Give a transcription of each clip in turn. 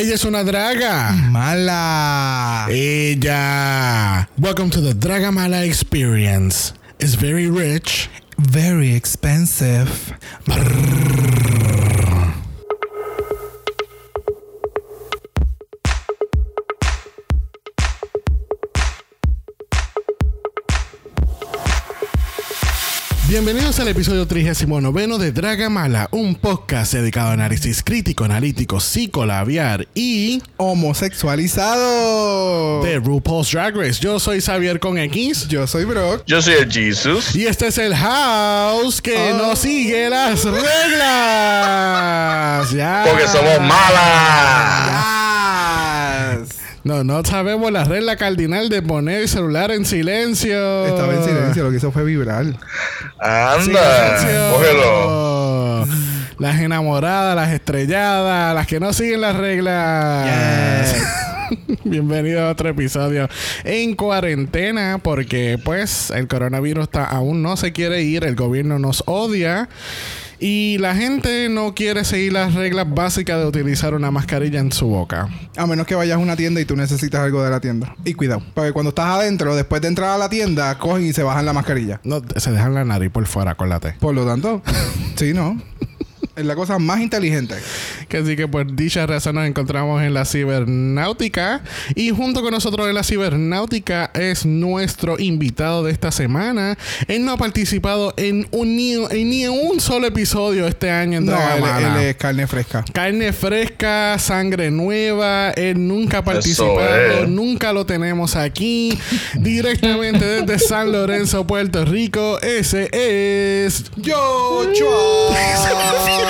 Ella es una draga. Mala. Ella. Welcome to the Draga Mala experience. It's very rich. Very expensive. Bienvenidos al episodio 39 de Draga Mala, un podcast dedicado a análisis crítico, analítico, psicolabiar y Homosexualizado. de RuPaul's Drag Race. Yo soy Xavier con X Yo soy Brock. Yo soy el Jesus. y este es el house que Oh. no sigue las reglas. Ya. Porque somos malas. No, no sabemos la regla cardinal de poner el celular en silencio. Estaba en silencio, lo que hizo fue vibrar. Anda. Silencio. Cógelo. Las enamoradas, las estrelladas, las que no siguen las reglas. Bienvenido a otro episodio en cuarentena porque pues el coronavirus está, aún no se quiere ir, el gobierno nos odia y la gente no quiere seguir las reglas básicas de utilizar una mascarilla en su boca. A menos que vayas a una tienda y tú necesitas algo de la tienda. Y cuidado, porque cuando estás adentro, después de entrar a la tienda, cogen y se bajan la mascarilla. No, se dejan la nariz por fuera, acuérdate. Por lo tanto, sí, ¿no? Es la cosa más inteligente. Que así que por dicha razón nos encontramos en la cibernáutica. Y junto con nosotros en la cibernáutica es nuestro invitado de esta semana. Él no ha participado en, un, ni, en ni un solo episodio este año en No, él, él es carne fresca. Carne fresca, sangre nueva. Él nunca ha participado, es. nunca lo tenemos aquí. Directamente desde San Lorenzo, Puerto Rico. Ese es. Yo, Pa,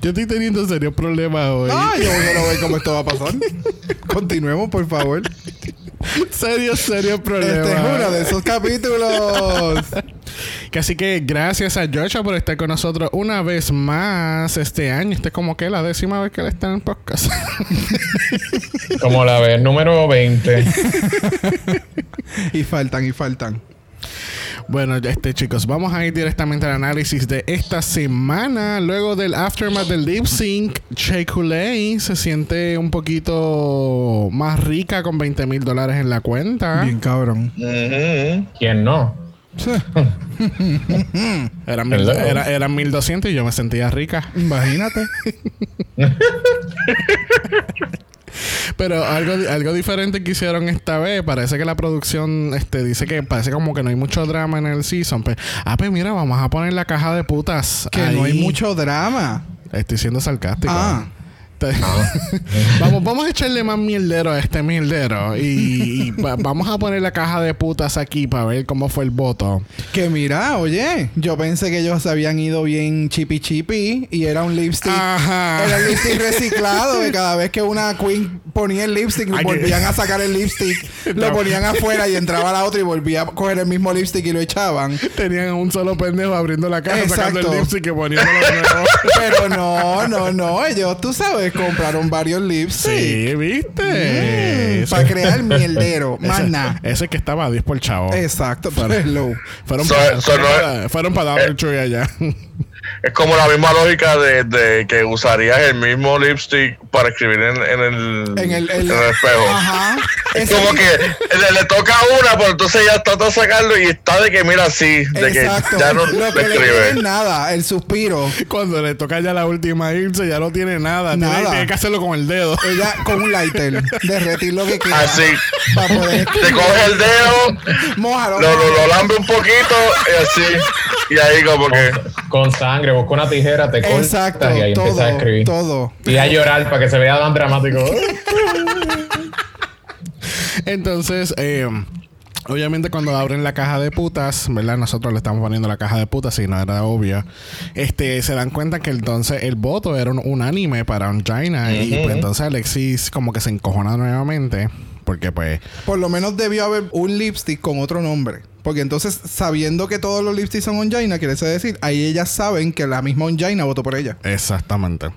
Yo estoy teniendo serios problemas hoy. Ah, yo quiero ver cómo esto va a pasar. Continuemos, por favor. Serios, serios problemas. Este es uno de esos capítulos. Así que gracias a Georgia por estar con nosotros una vez más este año. Este es como que la décima vez que él está en el podcast. Como la vez número 20. y faltan, y faltan. Bueno, este chicos, vamos a ir directamente al análisis de esta semana. Luego del aftermath del lip sync, Coulee se siente un poquito más rica con 20 mil dólares en la cuenta. Bien cabrón. Ujú. ¿Quién no? Eran, mil- era, eran 1200 y yo me sentía rica. Imagínate. Pero algo, algo diferente que hicieron esta vez, parece que la producción este, dice que parece como que no hay mucho drama en el season. Pues, ah, pues mira, vamos a poner la caja de putas. Que no hay mucho drama. Estoy siendo sarcástico. Ah. Te- vamos, vamos a echarle más mierdero a este mierdero. Y, y va- vamos a poner la caja de putas aquí para ver cómo fue el voto. Que mira, oye, yo pensé que ellos se habían ido bien chipi chipi y era un lipstick. Ajá. Era el lipstick reciclado. que cada vez que una queen ponía el lipstick, Ay, que- volvían a sacar el lipstick, lo ponían afuera y entraba la otra y volvía a coger el mismo lipstick y lo echaban. Tenían un solo pendejo abriendo la caja, sacando el lipstick y poniéndolo nuevo. Pero no, no, no. Ellos, tú sabes, compraron varios lipsticks. Sí, ¿viste? Para Ese- crear mierdero. Más ese, nada. ese que estaba a 10 por chavo. Exacto. Low. Fueron So- para, so fueron no para, fueron para Dollar Tree allá. Es como la misma lógica de, de que usarías el mismo lipstick para escribir en, en el, En el, el- en el espejo. Ajá. Es como que le, le toca una, pero entonces ya trata de sacarlo y está de que mira así, de Exacto. que ya no Lo que le escribe. nada. El suspiro. Cuando le toca ya la última irse, ya no tiene nada. Tiene- Nada. Tiene, que hacerlo con el dedo. Ella con un lighter. Derretir lo que quiera. Así. Para poder Te coge el dedo, Mójalo. lo, lo, lo lambe un poquito y así. Y ahí como que... con sangre, busca una tijera, te cortas Exacto. y ahí todo. empiezas a escribir. Todo. Y a llorar para que se vea tan dramático. Entonces, eh, obviamente cuando abren la caja de putas, ¿verdad? Nosotros le estamos poniendo la caja de putas, si no era obvio. Este, se dan cuenta que entonces el voto era un unánime para Angina. Y pues, entonces Alexis como que se encojona nuevamente. Porque pues... Por lo menos debió haber un lipstick con otro nombre. Porque entonces, sabiendo que todos los lipsticks son Onjaina, quiere decir, ahí ellas saben que la misma Onjaina votó por ella. Exactamente.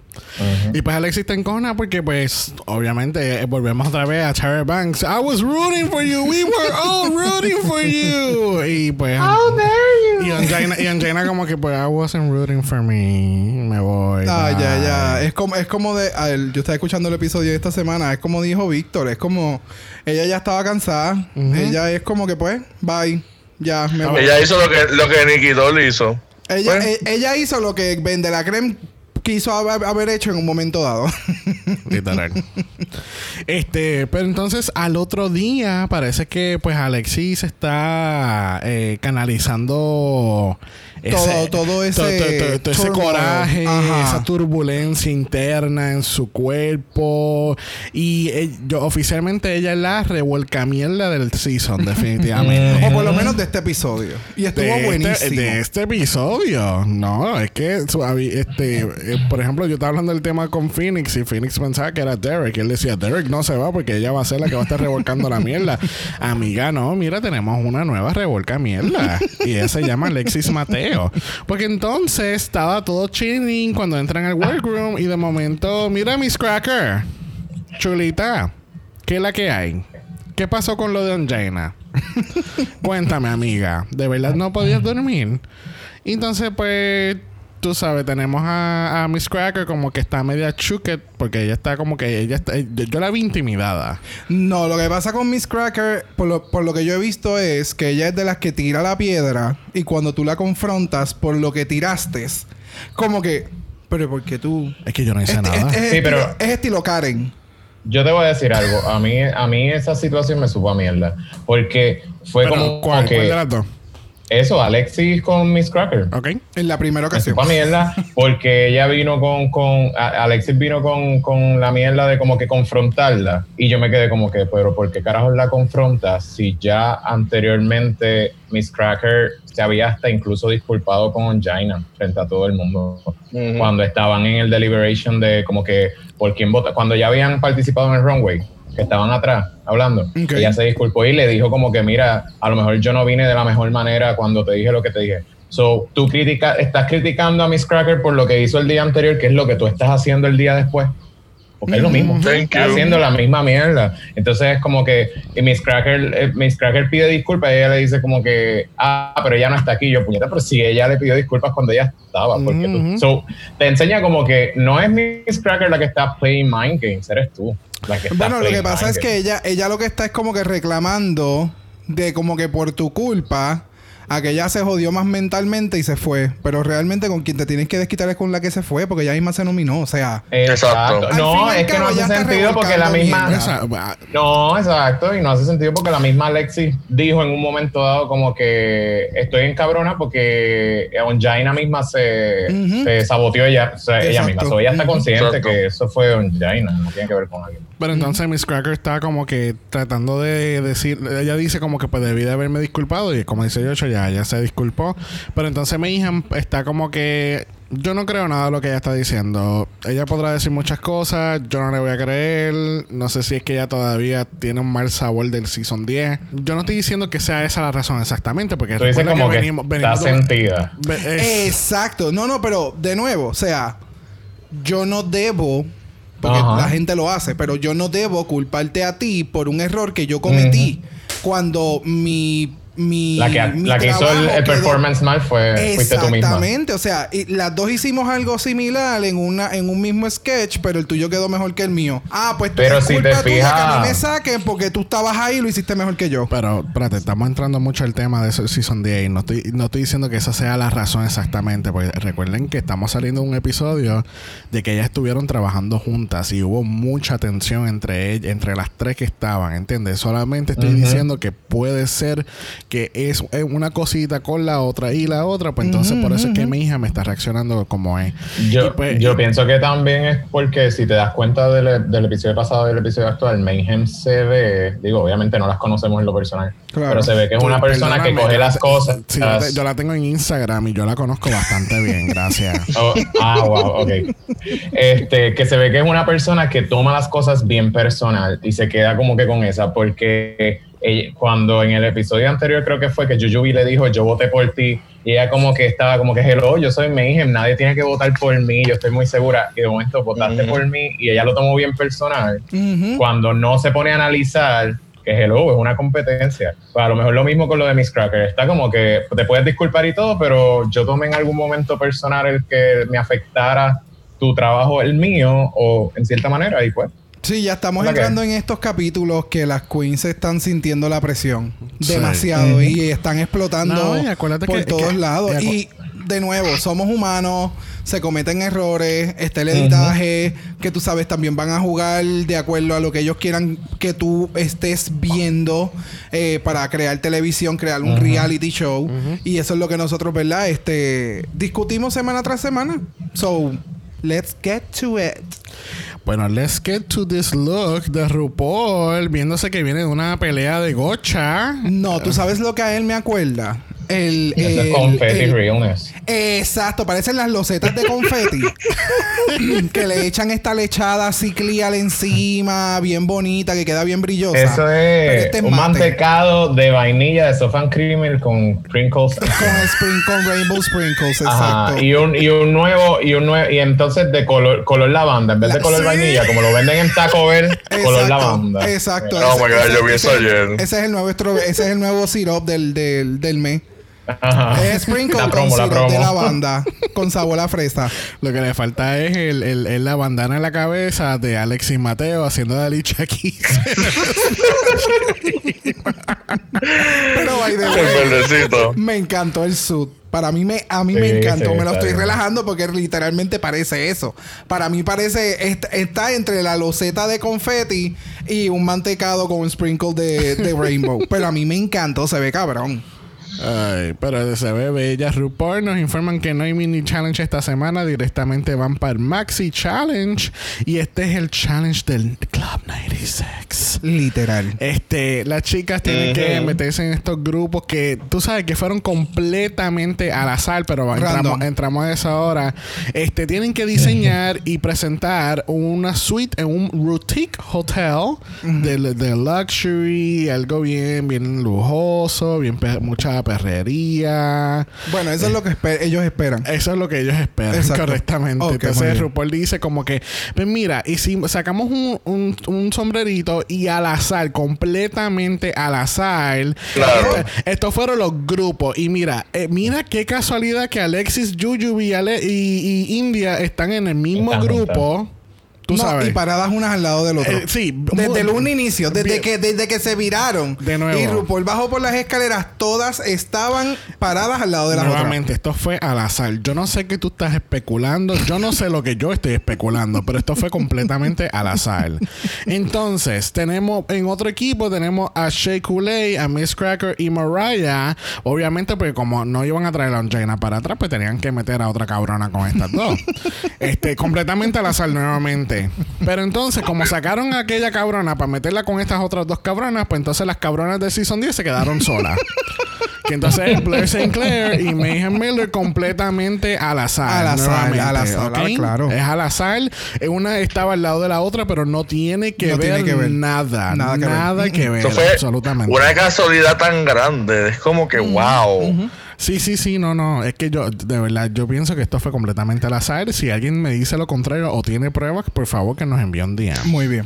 Y pues Alexis está en cona porque pues obviamente eh, volvemos otra vez a Tyra Banks. I was rooting for you. We were all rooting for you. Y pues... How dare Y Angina, y Angina como que pues I wasn't rooting for me. Me voy. Ah, ya, ya. Es como, es como de. a ver, yo estaba escuchando el episodio de esta semana. Es como dijo Víctor. Es como. Ella ya estaba cansada. Ella es como que, pues, bye. Ya, me voy. Ella hizo lo que, lo que Nicky Doll hizo. Ella, Pues- e- ella hizo lo que Vende la Creme quiso haber, haber hecho en un momento dado. Literal. este, pero entonces al otro día parece que pues Alexis está eh, canalizando Todo- todo ese todo, todo- todo ese turmoil. coraje, Ajá. esa turbulencia interna en su cuerpo y eh, yo oficialmente ella es la revolcamierda del season definitivamente. o por lo menos de este episodio. Y estuvo de buenísimo. Este, de este episodio. No, es que este, eh, por ejemplo, yo estaba hablando del tema con Phoenix y Phoenix pensaba que era Derek. Él decía, Derek no se va porque ella va a ser la que va a estar revolcando la mierda. Amiga, no, mira, tenemos una nueva revolca mierda. Y ella se llama Alexis Mateo. Porque entonces estaba todo chilling cuando entran al workroom y de momento, mira Miss Cracker. Chulita, ¿qué es la que hay? ¿Qué pasó con lo de Angina? Cuéntame, amiga. ¿De verdad no podías dormir? Entonces, pues, tú sabes, tenemos a, a Miss Cracker como que está media chuket porque ella está como que ella está, yo, yo la vi intimidada. No, lo que pasa con Miss Cracker, por lo, por lo que yo he visto, es que ella es de las que tira la piedra y cuando tú la confrontas por lo que tiraste, como que, pero ¿por qué tú? Es que yo no hice Es, nada. es- es Sí, estilo, pero- es estilo Karen. Yo te voy a decir algo. A mí, a mí esa situación me supo a mierda. Porque fue Pero, como ¿cuál, que cuál de las dos? Eso, Alexis con Miss Cracker. ¿Ok? En la primera Me ocasión. mierda porque ella vino con, con a- Alexis vino con, con la mierda de como que confrontarla y yo me quedé como que, pero ¿por qué carajo la confrontas si ya anteriormente Miss Cracker se había hasta incluso disculpado con Angina frente a todo el mundo cuando estaban en el deliberation de como que por quién vota, cuando ya habían participado en el runway que estaban atrás hablando. Ok. Ella se disculpó y le dijo como que, mira, a lo mejor yo no vine de la mejor manera cuando te dije lo que te dije. So, tú critica, estás criticando a Miss Cracker por lo que hizo el día anterior, que es lo que tú estás haciendo el día después. Porque es lo mismo. Thank Estás you. haciendo la misma mierda. Entonces es como que y Miss Cracker, eh, Miss Cracker pide disculpas y ella le dice como que, ah, pero ella no está aquí. Yo, puñeta, pero si ella le pidió disculpas cuando ella estaba. Porque tú- so, te enseña como que no es Miss Cracker la que está playing mind games, eres tú. Bueno, lo que pasa es que ella, ella lo que está es como que reclamando de como que por tu culpa a que ella se jodió más mentalmente y se fue. Pero realmente con quien te tienes que desquitar es con la que se fue, porque ella misma se nominó. O sea, Exacto. No, es que no hace sentido porque la misma. mierda. No, exacto, y no hace sentido porque la misma Alexis dijo en un momento dado como que estoy en cabrona porque Onjaina misma se, se saboteó ella, o sea, ella misma. So, ella está consciente Exacto. que eso fue Onjaina, no tiene que ver con alguien. Pero entonces Miss Cracker está como que tratando de decir, ella dice como que pues debí de haberme disculpado y como dice Yocho ya, ya se disculpó. Pero entonces mi hija está como que yo no creo nada de lo que ella está diciendo. Ella podrá decir muchas cosas, yo no le voy a creer. No sé si es que ella todavía tiene un mal sabor del Season 10. Yo no estoy diciendo que sea esa la razón exactamente, porque Tú dices recuerda como que, venimos- está venimos sentida. ve- es- Exacto. No, no, pero de nuevo, o sea, yo no debo, porque Ajá. la gente lo hace, pero yo no debo culparte a ti por un error que yo cometí cuando mi. Mi, La que, mi la que hizo el, performance mal fue fuiste tú misma. Exactamente, o sea, y las dos hicimos algo similar en una en un mismo sketch, pero el tuyo quedó mejor que el mío. Ah, pues Pero es si culpa te tuya que a mí fijas- me saquen porque tú estabas ahí y lo hiciste mejor que yo. Pero, espérate, estamos entrando mucho al tema de ese Season 10 y no estoy, no estoy diciendo que esa sea la razón exactamente, porque recuerden que estamos saliendo de un episodio de que ellas estuvieron trabajando juntas y hubo mucha tensión entre ellas, entre las tres que estaban, ¿entiendes? Solamente estoy diciendo que puede ser que es una cosita con la otra y la otra, pues entonces por eso es que mi hija me está reaccionando como es. Yo, pues- yo pienso que también es porque si te das cuenta del, del episodio pasado y del episodio actual, Mayhem se ve, digo, obviamente no las conocemos en lo personal, Claro. pero se ve que es una persona que coge las cosas. Sí, yo, te- yo la tengo en Instagram y yo la conozco bastante bien, gracias. Oh, ah, wow, ok. Este, que se ve que es una persona que toma las cosas bien personal y se queda como que con esa, porque cuando en el episodio anterior creo que fue que Yuyubi le dijo yo voté por ti y ella como que estaba como que hello, yo soy Mayhem, nadie tiene que votar por mí, yo estoy muy segura y de momento votaste por mí y ella lo tomó bien personal cuando no se pone a analizar que hello, es una competencia. Pues a lo mejor lo mismo con lo de Miss Cracker. Está como que te puedes disculpar y todo, pero yo tomé en algún momento personal el que me afectara tu trabajo, el mío, o en cierta manera, y pues. Sí, ya estamos entrando en estos capítulos que las queens están sintiendo la presión demasiado y están explotando por todos lados. Y de nuevo, somos humanos, se cometen errores, está el editaje, que tú sabes, también van a jugar de acuerdo a lo que ellos quieran que tú estés viendo eh, para crear televisión, crear un reality show. Y eso es lo que nosotros, ¿verdad? Este, discutimos semana tras semana. So, let's get to it. Bueno, let's get to this look de RuPaul, viéndose que viene de una pelea de gocha. No, tú sabes lo que a él me acuerda. El, el, confetti realness. Exacto, parecen las losetas de confeti. que le echan esta lechada así clear encima, bien bonita, que queda bien brillosa. Eso es este un mantecado de vainilla de sofan creamer con sprinkles. con, con rainbow sprinkles, exacto. Y, un, y un nuevo, y un nuevo, y entonces de color, color lavanda, en vez de color vainilla, como lo venden en Taco Bell, color lavanda. Exacto. No, me yo vi eso ayer. Ese es el nuevo, ese es el nuevo syrup del, del, del mes. Es sprinkle la promo, con la promo. de lavanda con sabor a fresa. Lo que le falta es el, el, la bandana en la cabeza de Alexis Mateo haciendo de Ali aquí. Pero by the way, me encantó el suit. Para mí me, a mí me encantó. me lo estoy relajando porque literalmente parece eso. Para mí parece está, entre la loseta de confeti y un mantecado con un sprinkle de, de rainbow. Pero a mí me encantó, se ve cabrón. Ay, pero se ve bella. RuPaul nos informan que no hay mini challenge esta semana. Directamente van para el Maxi Challenge. Y este es el challenge del Club 96. Literal. Este, las chicas tienen que meterse en estos grupos que tú sabes que fueron completamente al azar, pero entramos, entramos, a esa hora. Este, tienen que diseñar y presentar una suite en un boutique hotel de, de, luxury, algo bien, bien lujoso, bien mucha perrería. Bueno, eso es lo que ellos esperan. Eso es lo que ellos esperan, correctamente. Entonces RuPaul dice como que, pues mira, y si sacamos un, un, sombrerito y al azar, completamente al azar, claro. estos fueron los grupos. Y mira, eh, mira qué casualidad que Alexis, Juju y, y, India están en el mismo grupo. Tú sabes. Y paradas unas al lado del otro. Eh, sí. Desde el un inicio, desde que, desde que se viraron. De nuevo. Y RuPaul bajó por las escaleras, todas estaban paradas al lado de la Nuevamente, esto fue al azar. Yo no sé qué tú estás especulando. Yo no sé lo que yo estoy especulando, pero esto fue completamente al azar. Entonces, tenemos en otro equipo, tenemos a Shea Coulee, a Miss Cracker y Mariah. Obviamente, porque como no iban a traer a Jaina para atrás, pues tenían que meter a otra cabrona con estas dos. este, completamente al azar nuevamente. Pero entonces, como sacaron a aquella cabrona para meterla con estas otras dos cabronas, pues entonces las cabronas de Season 10 se quedaron solas. que entonces Blair St. Clair y Mayhem Miller completamente al azar. Al azar, al azar, claro. Es al azar. Una estaba al lado de la otra, pero no tiene que, ver, nada. Nada que ver. absolutamente. Una casualidad tan grande. Es como que, wow. Sí, sí, sí, no, no. Es que yo, de verdad, yo pienso que esto fue completamente al azar. Si alguien me dice lo contrario o tiene pruebas, por favor que nos envíe un día. Muy bien.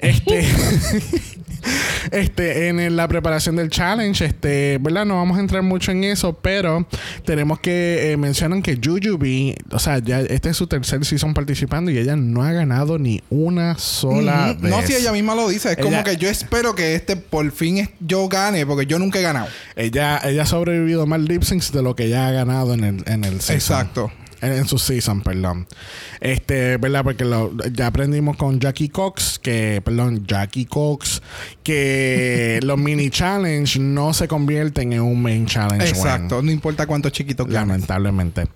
Este. este, en la preparación del challenge, este, ¿verdad? No vamos a entrar mucho en eso, pero tenemos que eh, mencionar que Jujubee, o sea, ya este es su tercer season participando y ella no ha ganado ni una sola vez. No, si ella misma lo dice, es como que yo espero que este por fin yo gane, porque yo nunca he ganado. Ella, ella ha sobrevivido más lip de lo que ella ha ganado en el, en el season. Exacto en, su season, perdón. Este, ¿verdad? Porque lo, ya aprendimos con Jackie Cox, que, perdón, Jackie Cox, que los mini challenge no se convierten en un main challenge. Exacto, no importa cuántos chiquitos Lamentablemente.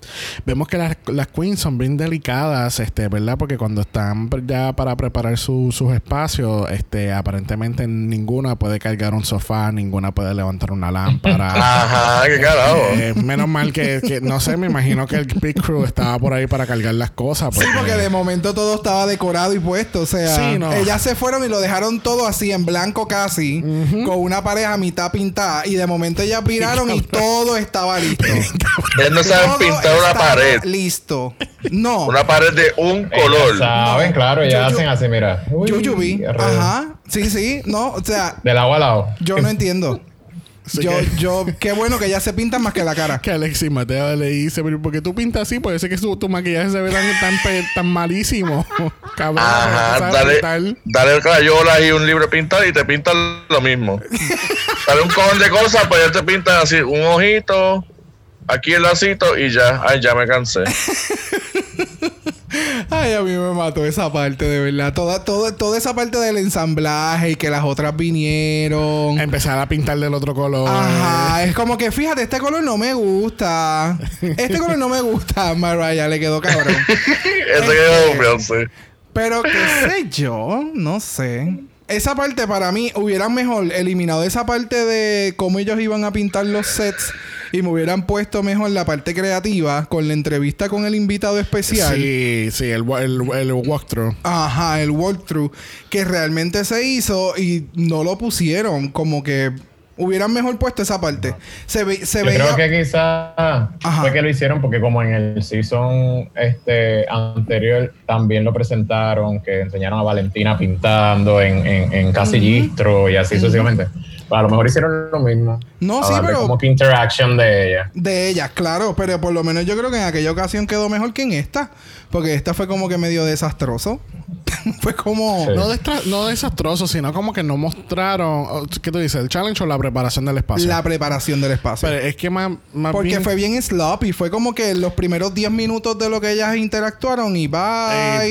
Vemos que las, las queens son bien delicadas, este, ¿verdad? Porque cuando están ya para preparar sus espacios, este, aparentemente ninguna puede cargar un sofá, ninguna puede levantar una lámpara. Ajá, qué carajo. Eh, menos mal que, que, no sé, me imagino que el Big Crew estaba por ahí para cargar las cosas. Sí, porque de momento todo estaba decorado y puesto. O sea, Sí, no. ellas se fueron y lo dejaron todo así en blanco casi, con una pareja a mitad pintada. Y de momento ellas viraron y todo estaba listo. Ellos no saben pintar una pared. Listo. No. Una pared de un Ellas color. Saben, No. claro, ya Yo- hacen así, mira. Uy, Yuyubi. re- Ajá. Sí, sí. No, o sea, Del agua al lado. yo no entiendo. Sí yo, que- yo, qué bueno que ya se pintan más que la cara. Que Alexis Mateo le dice, pero ¿por qué tú pintas así? Puede ser que su- tu maquillaje se ve tan, tan, malísimo. Cabrón. Ajá, ¿sabes dale, pintar? dale crayola y un libro pintar y te pintan lo mismo. dale un cojón de cosas, pues ya te pintan así, un ojito, aquí el lacito y ya. Ay, ya me cansé. Ay, a mí me mató esa parte, de verdad. Toda, toda, toda esa parte del ensamblaje y que las otras vinieron. Empezar a pintar del otro color. Ajá, es como que fíjate, este color no me gusta. Este color no me gusta. Mariah le quedó cabrón. Ese quedó Beyoncé. Pero qué sé yo, no sé. Esa parte para mí hubieran mejor eliminado esa parte de cómo ellos iban a pintar los sets y me hubieran puesto mejor la parte creativa con la entrevista con el invitado especial. Sí, sí, el, el, el walkthrough. Ajá, el walkthrough que realmente se hizo y no lo pusieron. Como que hubieran mejor puesto esa parte. Se, ve, se Yo veía. creo que quizá fue que lo hicieron porque como en el season este anterior también lo presentaron, que enseñaron a Valentina pintando en, en, en casillistro y así sucesivamente. A lo mejor hicieron lo mismo. No, sí, pero- Como que interaction de ella. De ella, claro, pero por lo menos yo creo que en aquella ocasión quedó mejor que en esta. Porque esta fue como que medio desastroso. fue como. Sí. No, destra- no desastroso, sino como que no mostraron. ¿Qué tú dices? ¿El challenge o la preparación del espacio? La preparación del espacio. Pero es que más, más Porque bien- fue bien sloppy. Fue como que los primeros 10 minutos de lo que ellas interactuaron y bye.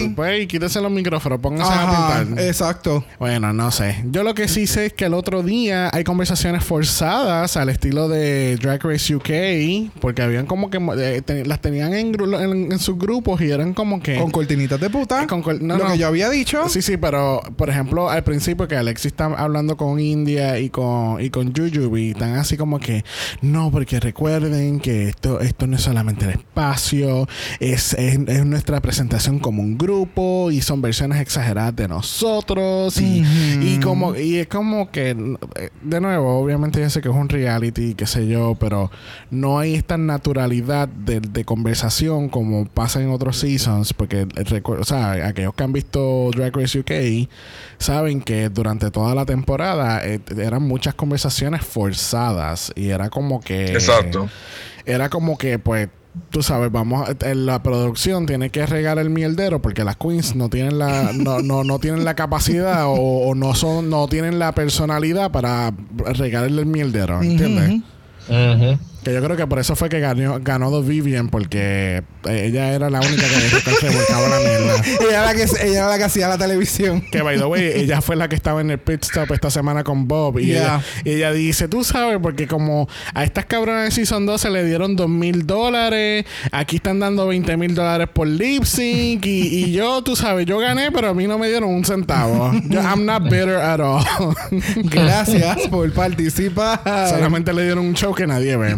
Eh, pues, quítese los micrófonos, pónganse Ajá, a pintar. exacto. Bueno, no sé. Yo lo que sí sé es que el otro día hay conversaciones forzadas al estilo de Drag Race UK, porque habían como que eh, te- las tenían en, en, en sus grupos y eran como que Con cortinitas de puta. Eh, con col- no, lo no. que yo había dicho. Sí, sí, pero por ejemplo, al principio que Alexis está hablando con India y con y con Jujubee, están así como que no, porque recuerden que esto esto no es solamente el espacio, es, es, es nuestra presentación como un grupo y son versiones exageradas de nosotros y, y como y es como que eh, de nuevo, obviamente yo sé que es un reality, qué sé yo, pero no hay esta naturalidad de, de conversación como pasa en otros seasons, porque o sea, aquellos que han visto Drag Race UK saben que durante toda la temporada eh, eran muchas conversaciones forzadas y era como que Exacto. era como que pues tú sabes, vamos a- en la producción tiene que regar el mierdero porque las queens no tienen la no, no, no tienen la capacidad o, o no son no tienen la personalidad para regar el mierdero, ¿entiendes? Que yo creo que por eso fue que ganó, ganó The Vivian, porque eh, ella era la única que, se volcaba la mierda. Ella era la que, ella era la que hacía la televisión. Que, by the way, ella fue la que estaba en el pit stop esta semana con Bob. Y, Yeah. ella, y ella dice, tú sabes, porque como a estas cabronas de Season 12 le dieron dos mil dólares, aquí están dando 20 mil dólares por lip sync. Y, y yo, tú sabes, yo gané, pero a mí no me dieron un centavo. Yo, I'm not bitter at all. Gracias por participar. Solamente le dieron un show que nadie ve.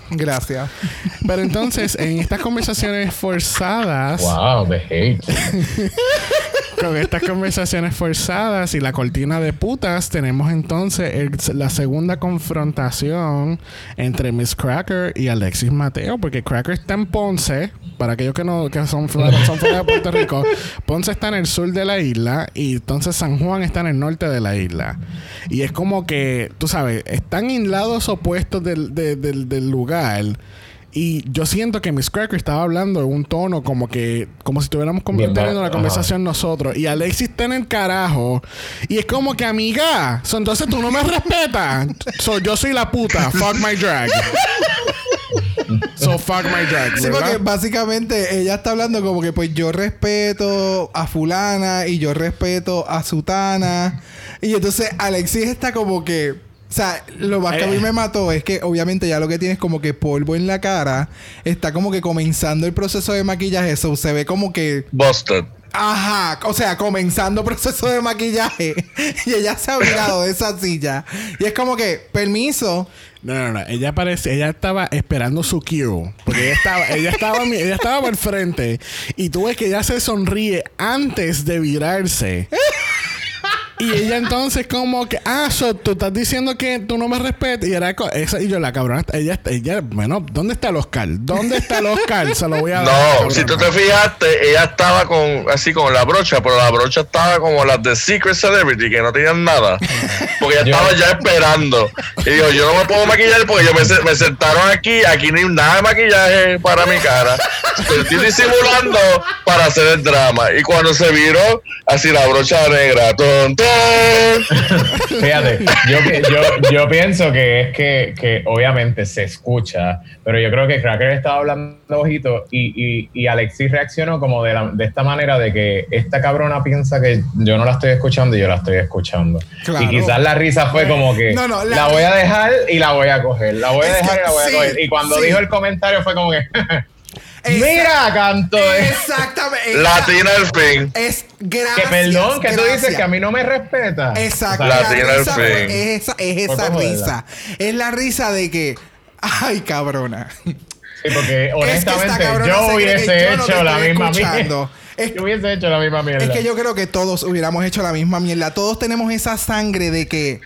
Gracias. Pero entonces, en estas conversaciones forzadas... Wow, the hate. Con estas conversaciones forzadas y la cortina de putas, tenemos entonces el- la segunda confrontación entre Miss Cracker y Alexis Mateo, porque Cracker está en Ponce, para aquellos que no que son, son fuera de Puerto Rico, Ponce está en el sur de la isla y entonces San Juan está en el norte de la isla. Y es como que, tú sabes, están en lados opuestos del, de- del- del lugar. Y yo siento que Miss Cracker estaba hablando en un tono como que, como si estuviéramos teniendo una ajá. conversación nosotros. Y Alexis está en el carajo. Y es como que, amiga, so, entonces tú no me respetas. So, yo soy la puta. Fuck my drag. so, fuck my drag. Sí, porque básicamente ella está hablando como que pues yo respeto a fulana y yo respeto a sutana. Y entonces Alexis está como que... O sea, lo más que a mí Eh. me mató es que obviamente ya lo que tiene es como que polvo en la cara. Está como que comenzando el proceso de maquillaje. Eso se ve como que... Busted. Ajá, o sea, comenzando proceso de maquillaje y ella se ha virado de esa silla y es como que, permiso, No, no, no. Ella parece, ella estaba esperando su cue. Porque ella estaba, ella estaba, mi- ella estaba por frente. Y tú ves que ella se sonríe antes de virarse. Y ella entonces como que, ah, so, tú estás diciendo que tú no me respetas. Y era co- esa, y yo, la cabrona, ella, ella, bueno, ¿dónde está el Oscar? ¿Dónde está el Oscar? Se lo voy a dar. No, si tú te fijaste, ella estaba con así con la brocha, pero la brocha estaba como las de Secret Celebrity, que no tenían nada. Porque ella estaba ya esperando. Y digo, yo no me puedo maquillar porque yo me, me sentaron aquí, aquí no hay nada de maquillaje para mi cara. Estoy disimulando para hacer el drama. Y cuando se viró, así la brocha negra. Ton, ton. Fíjate, yo, yo, yo pienso que es que, que obviamente se escucha, pero yo creo que Cracker estaba hablando ojito y, y, y Alexis reaccionó como de, la- de esta manera de que esta cabrona piensa que yo no la estoy escuchando y yo la estoy escuchando. Claro. Y quizás la risa fue como que No, no, la- la, voy a dejar y la voy a coger, la voy a dejar y la voy sí, a coger. Y cuando sí. dijo el comentario fue como que, Mira, canto. eh". exactamente. Latina al fin. Es gracias. Que perdón, que tú dices que a mí no me respeta. Exacto. Latina al risa fin. es esa, es risa. Es la risa de que, ay, cabrona. Sí, porque Es que esta honestamente yo hubiese que yo no te hecho la misma mierda. Es- Yo hubiese hecho la misma mierda. Es que yo creo que todos hubiéramos hecho la misma mierda. Todos tenemos esa sangre de que.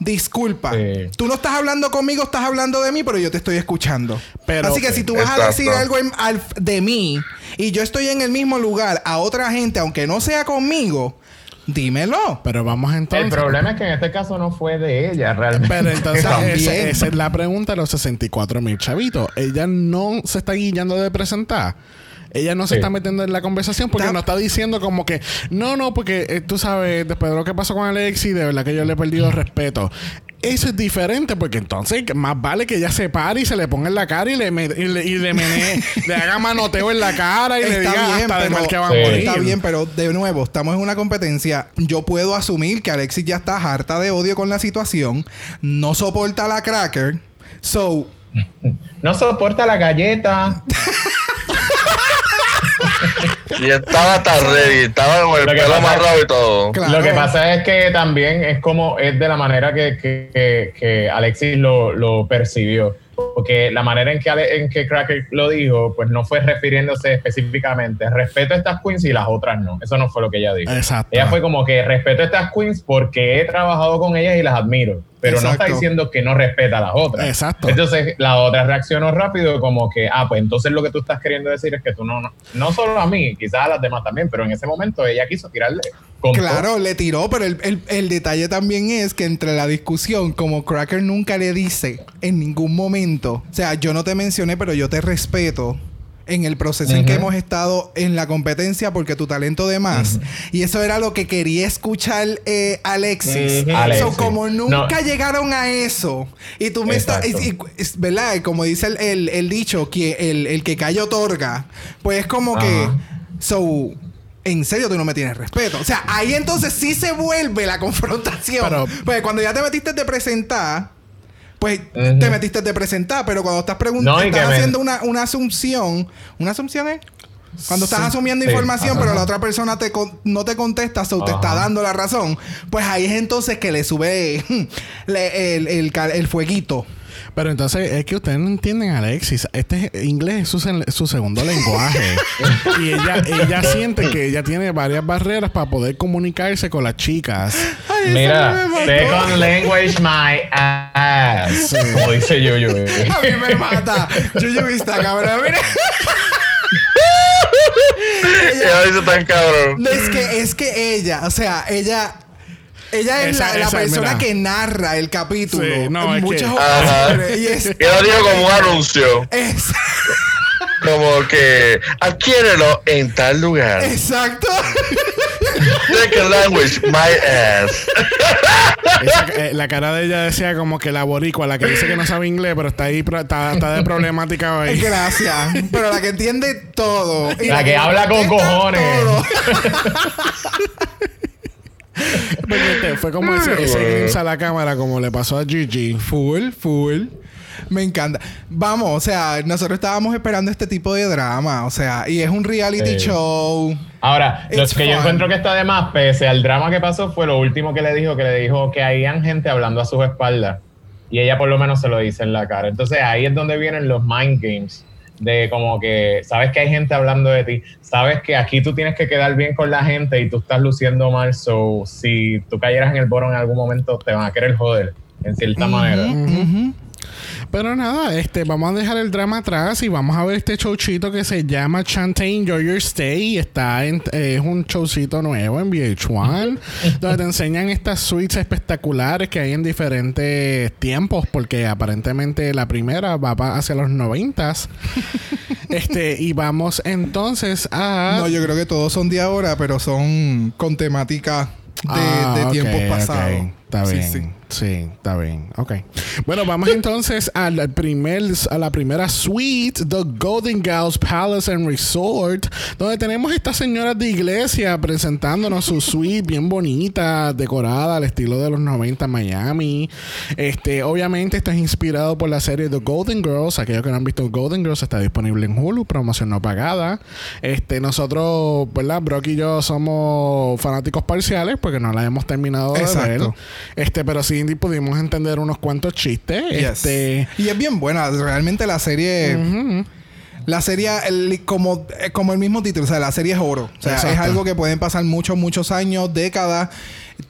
Disculpa. Sí. Tú no estás hablando conmigo, estás hablando de mí, pero yo te estoy escuchando. Pero- Así que si tú vas a decir algo en- al- de mí y yo estoy en el mismo lugar a otra gente, aunque no sea conmigo, dímelo. Pero vamos entonces. el problema es que en este caso no fue de ella realmente. Pero entonces esa es la pregunta de los 64 mil chavitos. Ella no se está guiando de presentar. Ella no se Sí. está metiendo en la conversación porque no está diciendo como que no, no, porque eh, tú sabes, después de lo que pasó con Alexi, de verdad que yo le he perdido el respeto. Eso es diferente porque entonces más vale que ella se pare y se le ponga en la cara y le, me- y le, y le menee, le haga manoteo en la cara y le diga hasta de mal que va a morir. Está bien, pero de nuevo, estamos en una competencia. Yo puedo asumir que Alexis ya está harta de odio con la situación. No soporta la cracker. So, No soporta la galleta. Y estaba tan ready, estaba con el Lo que pelo pasa- amarrado y todo. Claro. Lo que pasa es que también es como, es de la manera que, que, que- que Alexis lo, lo percibió. Porque la manera en que, Ale- en que Cracker lo dijo, pues no fue refiriéndose específicamente. Respeto a estas queens y las otras no. Eso no fue lo que ella dijo. Exacto. Ella fue como que respeto a estas queens porque he trabajado con ellas y las admiro. Pero no está diciendo que no respeta a las otras. Exacto. Entonces la otra reaccionó rápido como que, ah, pues entonces lo que tú estás queriendo decir es que tú no, no, no solo a mí, quizás a las demás también, pero en ese momento ella quiso tirarle con claro, le tiró, pero el, el- el detalle también es que entre la discusión, como Cracker nunca le dice en ningún momento, o sea, yo no te mencioné, pero yo te respeto. En el proceso en que hemos estado en la competencia porque tu talento de más. Y eso era lo que quería escuchar eh, Alexis. So, Alexis. como nunca No. llegaron a eso. Y tú me estás. ¿Verdad? Y Como dice el, el- el dicho, que el, el que calla otorga. Pues es como que. So. En serio, tú no me tienes respeto. O sea, ahí entonces sí se vuelve la confrontación. Pero- pues cuando ya te metiste de presentar, pues te metiste de presentar. Pero cuando estás preguntando, No, estás me- haciendo una, una asunción. ¿Una asunción es? Cuando estás Sí. asumiendo Sí. información, Ajá. pero la otra persona te con- no te contesta, o te está dando la razón, pues ahí es entonces que le sube le- el, el fueguito. Pero entonces es que ustedes no entienden a Alexis. Este es- inglés es su, su segundo lenguaje. y ella, ella siente que ella tiene varias barreras para poder comunicarse con las chicas. Ay, eso Mira, second language my ass. Como dice Yuyu. A mí me mata. Yuyu está cabrón. Mira. Ella dice tan cabrón. No, es que, es que ella, o sea, ella. Ella es Esa- la, la esa, persona mira. que narra el capítulo. Sí, no, en es muchas que- ocasiones. Y es, lo como un anuncio. es- Como que adquiérelo en tal lugar. exacto. Second language, my ass. Esa- eh, la cara de ella decía como que la boricua, la que dice que no sabe inglés, pero está ahí, está, está de problemática hoy. Gracias. Pero la que entiende todo. Y La que habla con cojones. Porque este, fue como ese, ese glimpse a la cámara, como le pasó a Gigi. Full, full. Me encanta. Vamos, o sea, nosotros estábamos esperando este tipo de drama, o sea, y es un reality Sí. show. Ahora, lo It's que yo encuentro que está de más, pese al drama que pasó, fue lo último que le dijo, que le dijo que habían gente hablando a sus espaldas. Y ella por lo menos se lo dice en la cara. Entonces ahí es donde vienen los mind games. De como que sabes que hay gente hablando de ti, sabes que aquí tú tienes que quedar bien con la gente y tú estás luciendo mal, so si tú cayeras en el boro en algún momento te van a querer joder, en cierta manera. Pero nada, este, vamos a dejar el drama atrás y vamos a ver este showcito que se llama Chante Enjoy Your Stay. Y está en, eh, es un showcito nuevo en VH1, donde te enseñan estas suites espectaculares que hay en diferentes tiempos, porque aparentemente la primera va hacia los noventas. este, y vamos entonces a. No, yo creo que todos son de ahora, pero son con temática de, Ah, de tiempos ok. pasados. Está Sí, bien. sí. Sí, está bien. Ok. Bueno, vamos entonces al primer, a la primera suite, The Golden Gals Palace and Resort, donde tenemos estas señoras de iglesia presentándonos su suite bien bonita, decorada al estilo de los 90 en Miami. Este, obviamente, esto es inspirado por la serie The Golden Girls. Aquellos que no han visto Golden Girls está disponible en Hulu, promoción no pagada. Este, nosotros, ¿verdad? Brock y yo somos fanáticos parciales porque no la hemos terminado de ver. Exacto. Este, pero sí pudimos entender unos cuantos chistes. Yes. Este. Y es bien buena. Realmente la serie... La serie, el- como, eh, como el mismo título, o sea, la serie es oro. O sea, Exacto. es algo que pueden pasar muchos, muchos años, décadas.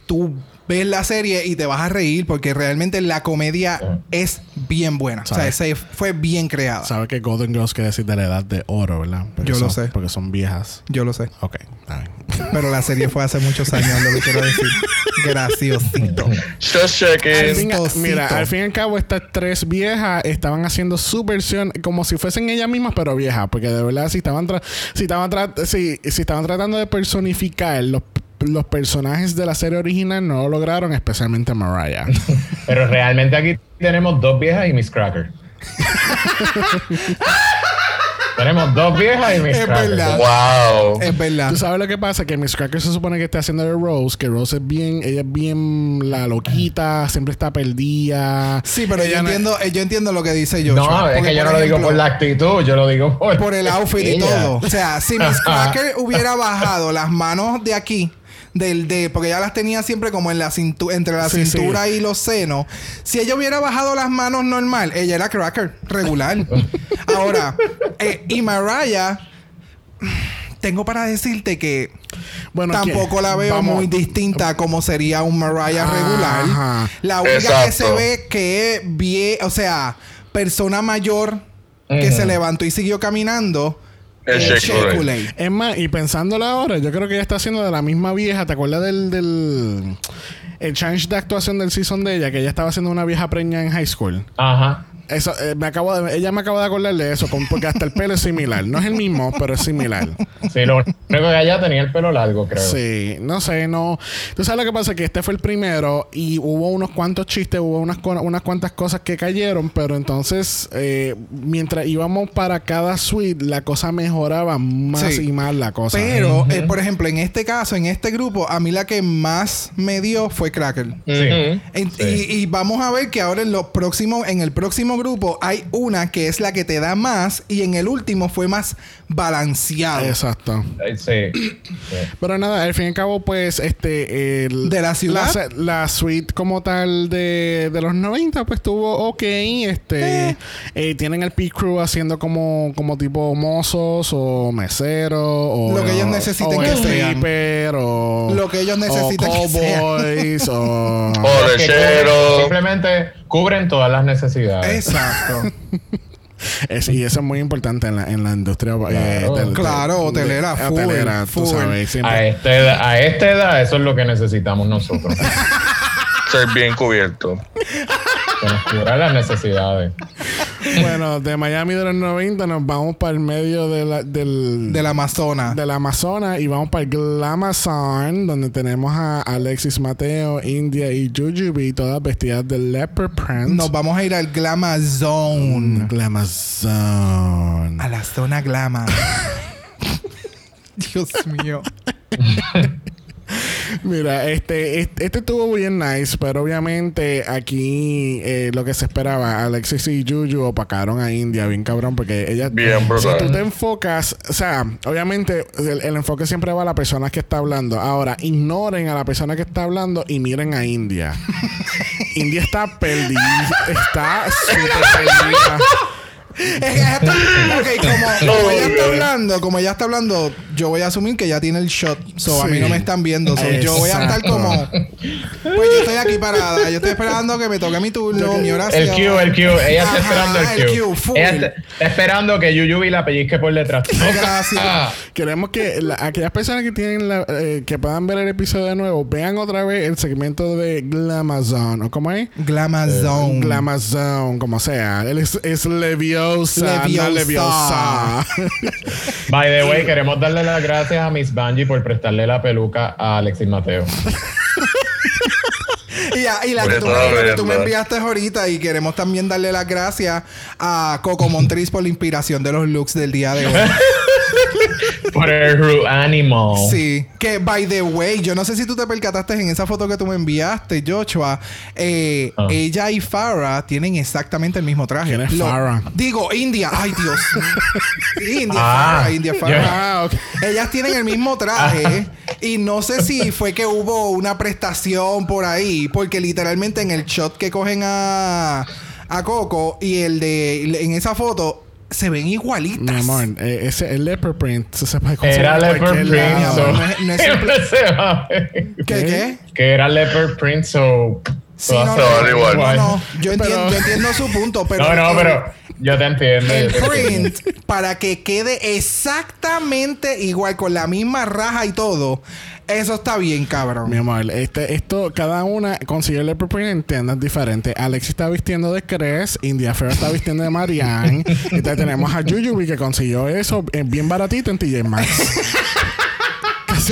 Tú ves la serie y te vas a reír porque realmente la comedia es bien buena. O sea, ¿Sabes? se fue bien creada. Sabe que Golden Girls quiere decir de la edad de oro, ¿verdad? Porque Yo lo sé. Porque son viejas. Yo lo sé. Ok. Pero la serie fue hace muchos años, lo que quiero decir. Graciosito. Just Al checking. fin- Tostito. mira, al fin y al cabo, estas tres viejas estaban haciendo su versión como si fuesen ellas mismas, pero viejas. Porque de verdad, si estaban, tra- si estaban, tra- si, si estaban tratando de personificar los, los personajes de la serie original, no lo lograron, especialmente Mariah. Pero realmente aquí tenemos dos viejas y Miss Cracker. tenemos dos viejas y Miss Es Cracker. verdad. Wow. Es verdad. Tú sabes lo que pasa, que Miss Cracker se supone que está haciendo de Rose, que Rose es bien, ella es bien la loquita, siempre está perdida. Sí, pero yo no- entiendo, yo entiendo lo que dice yo. No, es que yo no lo digo por la actitud, yo lo digo por, por el outfit y todo. O sea, si Miss Cracker hubiera bajado las manos de aquí, del de, porque ella las tenía siempre como en la cintura, entre la Sí, cintura y los senos. Si ella hubiera bajado las manos normal, ella era Cracker, regular. Ahora, eh, y Mariah, tengo para decirte que Bueno, tampoco la veo vamos- muy distinta como sería un Mariah Ajá. regular. La única que se ve que es bien, o sea, persona mayor que se levantó y siguió caminando. El es. Coulee. Es más, y pensándolo ahora, yo creo que ella está haciendo de la misma vieja. ¿Te acuerdas del, del el change de actuación del season de ella? Que ella estaba haciendo una vieja preña en high school. Ajá. Eso, eh, me acabo de, ella me acaba de acordar de eso, con- porque hasta el pelo es similar. No es el mismo, pero es similar. Sí, lo único que ella tenía el pelo largo, creo. Sí, no sé, no. Tú sabes lo que pasa, que este fue el primero y hubo unos cuantos chistes, hubo unas, unas cuantas cosas que cayeron, pero entonces, eh, mientras íbamos para cada suite, la cosa mejoraba más Sí. y más la cosa. Pero, eh, por ejemplo, en este caso, en este grupo, a mí la que más me dio fue Cracker. Ujú. En- Sí. y, y vamos a ver que ahora en los próximos, en el próximo grupo hay una que es la que te da más y en el último fue más balanceado. Exacto. Eh, Sí. Sí. Pero nada, al fin y al cabo, pues, este. el- ¿De la ciudad? La, la suite como tal de, de los 90, pues estuvo ok. Este. eh, tienen el P-Crew haciendo como, como tipo mozos o meseros o. Lo que ellos necesiten o que sean. stripper o. Lo que ellos necesiten o que sean. o. O Simplemente cubren todas las necesidades. Exacto. Es- y eso es muy importante en la, en la industria. eh, Claro. del- Claro, de- hotelera, de- full, hotelera, tú full. sabes. siempre- A, esta edad, a esta edad, eso es lo que necesitamos nosotros. Ser bien cubierto. que nos cubra las necesidades. Bueno, de Miami de los 90 nos vamos para el medio de la- del, Del Amazonas. del Amazonas y vamos para el Glamazon, donde tenemos a Alexis Mateo, India y Jujubee, todas vestidas de leopard print. Nos vamos a ir al Glama Zone. Glamazon. A la zona Glama. Dios mío. Mira, este, este, este estuvo bien nice, pero obviamente aquí eh, lo que se esperaba, Alexis y Juju opacaron a India bien cabrón, porque ella... Bien, si tú te enfocas, o sea, obviamente el, el enfoque siempre va a la persona que está hablando. Ahora, ignoren a la persona que está hablando y miren a India. India está perdida, está súper perdida. Es que esto- ok, como, como ella está hablando, como ella está hablando, yo voy a asumir que ya tiene el shot. So, a mí no me están viendo. So, yo voy a estar como. Pues yo estoy aquí parada. Yo estoy esperando que me toque mi turno, mi oración. El Q, el Q. Ella está Ajá, esperando el Q. el Q, full. Ella está, está esperando que Yuyubi la pellizque por detrás. Gracias. Queremos que la- aquellas personas que tienen la- eh, que puedan ver el episodio de nuevo vean otra vez el segmento de Glamazon o cómo es Glamazon. Glamazon como sea Él es, es leviosa, Leviosa. no leviosa. By the way, queremos darle las gracias a Miss Bungie por prestarle la peluca a Alexis Mateo. Y, a- y la que tú, me, que tú me enviaste ahorita y queremos también darle las gracias a Coco Montriz por la inspiración de los looks del día de hoy. Ru Animal. Sí, que by the way, yo no sé si tú te percataste en esa foto que tú me enviaste, Joshua. eh, Ah. Ella y Farah tienen exactamente el mismo traje. ¿Quién es Lo- Farrah? Digo, India. Ay, Dios. India Ah, Farah, India Farah. Ah, ok. Ellas tienen el mismo traje y no sé si fue que hubo una prestación por ahí, porque literalmente en el shot que cogen a, a Coco y el de en esa foto se ven igualitas. mi amor eh, ese el leopard print se sepa Era Leopard Print, lado. so- No es- no es Siempre se va. ¿Qué qué? Que era Leopard Print, so. Sí, no, igual. no, no, yo, Pero- entiendo, yo entiendo su punto, pero no, no, pero yo te entiendo. el print para que quede exactamente igual con la misma raja y todo, eso está bien, Mi cabrón. amor, este, esto, cada una consigue el print en tiendas diferentes. Alexis está vistiendo de Cres, India Fair está vistiendo de Marianne. y entonces tenemos a Yuyubi que consiguió eso eh, bien baratito en TJ Maxx.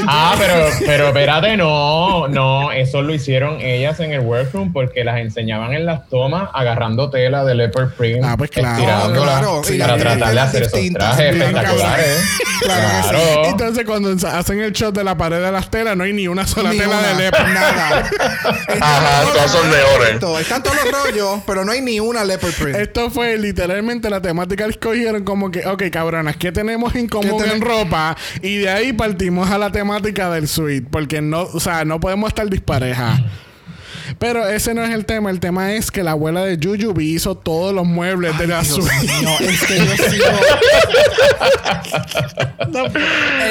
Ah, pero, pero espérate, no, no, eso lo hicieron ellas en el workroom porque las enseñaban en las tomas agarrando tela de leopard print, Ah, pues claro. estirándola Claro, y para tratar de hacer esos trajes claro sí. espectaculares. Claro que sí. Claro. Entonces, cuando hacen el shot de la pared de las telas, no hay ni una sola Ni tela una, de leopard. Nada. Están Ajá, todos todas son leones. Correcto, Están todos los rollos, pero no hay ni una leopard print. Esto fue literalmente la temática que escogieron como que, ok, cabronas, ¿qué tenemos en común ¿Qué en ropa? Y de ahí partimos a la temática del suite, porque no, o sea, no podemos estar disparejas. Pero ese no es el tema, el tema es que la abuela de Jujubee hizo todos los muebles de la suite. mío, es que yo sigo.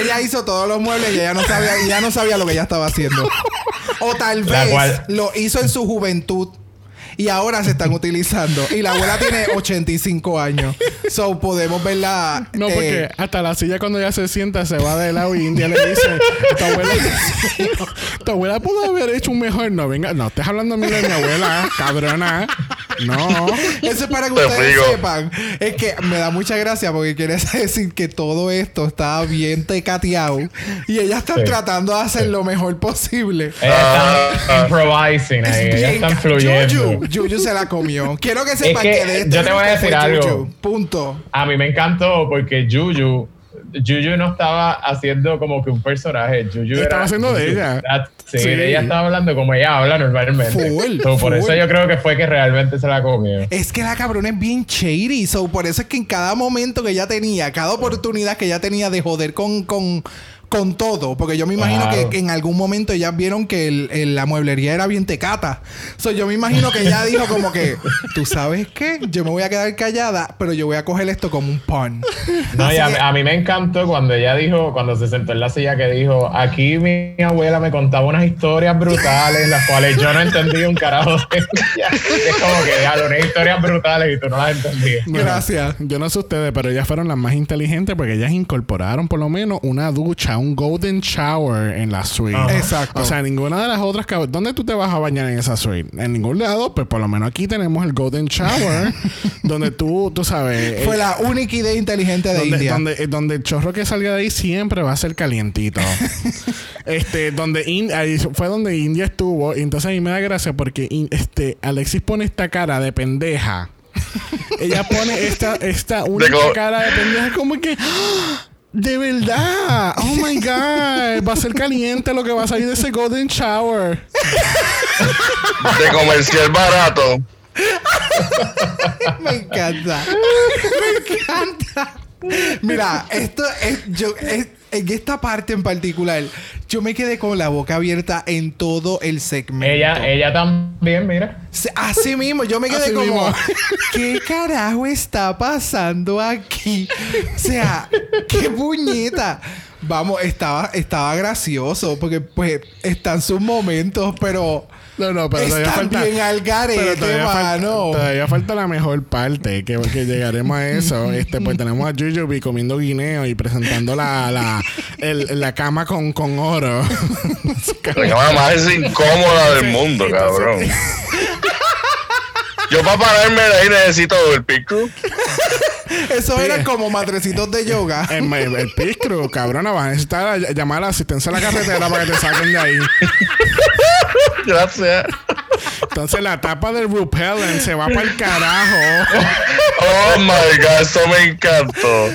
ella hizo todos los muebles y ella no sabía, ella no sabía lo que ella estaba haciendo. O tal vez cual- lo hizo en su juventud. Y ahora se están utilizando. Y la abuela tiene 85 años. So podemos verla. No, eh, porque hasta la silla cuando ella se sienta se va de lado y India le dice, tu abuela, tu abuela pudo haber hecho un mejor. No, venga, no estés hablando a mí de mi abuela, cabrona. No. Eso es para que Te ustedes frigo. sepan. Es que me da mucha gracia porque quiere decir que todo esto está bien tecateado. Y ellas están Sí. tratando de hacer lo mejor posible. Ellas están improvising ahí, Es ellas están fluyendo. Yuyu se la comió. Quiero que sepan que que, de este yo te voy a decir algo. Yuyu. Punto. A mí me encantó porque Juju, Juju no estaba haciendo como que un personaje. Juju Estaba era- haciendo de ella. that- sí, Sí. ella estaba hablando como ella habla normalmente. Full, So, por eso yo creo que fue que realmente se la comió. Es que la cabrona es bien shady. So, por eso es que en cada momento que ella tenía, cada oportunidad que ella tenía de joder con, con, con todo. Porque yo me imagino Claro. que en algún momento ellas vieron que el- el- la mueblería era bien tecata. So, yo me imagino que ella dijo como que, ¿tú sabes qué? Yo me voy a quedar callada, pero yo voy a coger esto como un pun. No, y a, que- a mí me encantó cuando ella dijo, cuando se sentó en la silla que dijo, aquí mi abuela me contaba unas historias brutales, las cuales yo no entendí un carajo de ellas. Es como que ya, unas historias brutales y tú no las entendías. Bueno, Gracias. Yo no sé ustedes, pero ellas fueron las más inteligentes porque ellas incorporaron por lo menos una ducha, un golden shower en la suite. Ajá. Exacto. O sea, ninguna de las otras. ¿Dónde tú te vas a bañar en esa suite? En ningún lado, pues por lo menos aquí tenemos el golden shower, donde tú, tú sabes. Fue eh, la única idea inteligente de donde, India. donde, eh, donde el chorro que salga de ahí siempre va a ser calientito. este, donde In- ahí fue donde India estuvo. Y entonces a mí me da gracia porque In- este, Alexis pone esta cara de pendeja. Ella pone esta, esta única cara de pendeja como que. De verdad. Oh my God. Va a ser caliente lo que va a salir de ese Golden Shower. De comercial barato. Me encanta. Me encanta. Mira, esto es, yo, es- en esta parte en particular, yo me quedé con la boca abierta en todo el segmento. Ella, ella también, mira. Así mismo, yo me quedé Así como, mismo. ¿qué carajo está pasando aquí? O sea, qué puñeta. Vamos, estaba, estaba gracioso porque pues están sus momentos, pero No, no, pero todavía falta. bien al pero garete, todavía, falta, todavía falta la mejor parte, que, que llegaremos a eso. Este, pues tenemos a Jujubi comiendo guineo y presentando la, la, el- la cama con, con oro. La cama más incómoda del mundo, cabrón. Yo para pararme de ahí necesito el pico. Eso era como matrecitos de yoga. el, el, el Crew, cabrona, vas a necesitar llamar a la asistencia a la carretera para que te saquen de ahí. Gracias. Entonces la tapa del repellent se va para el carajo. Oh my god, eso me encantó.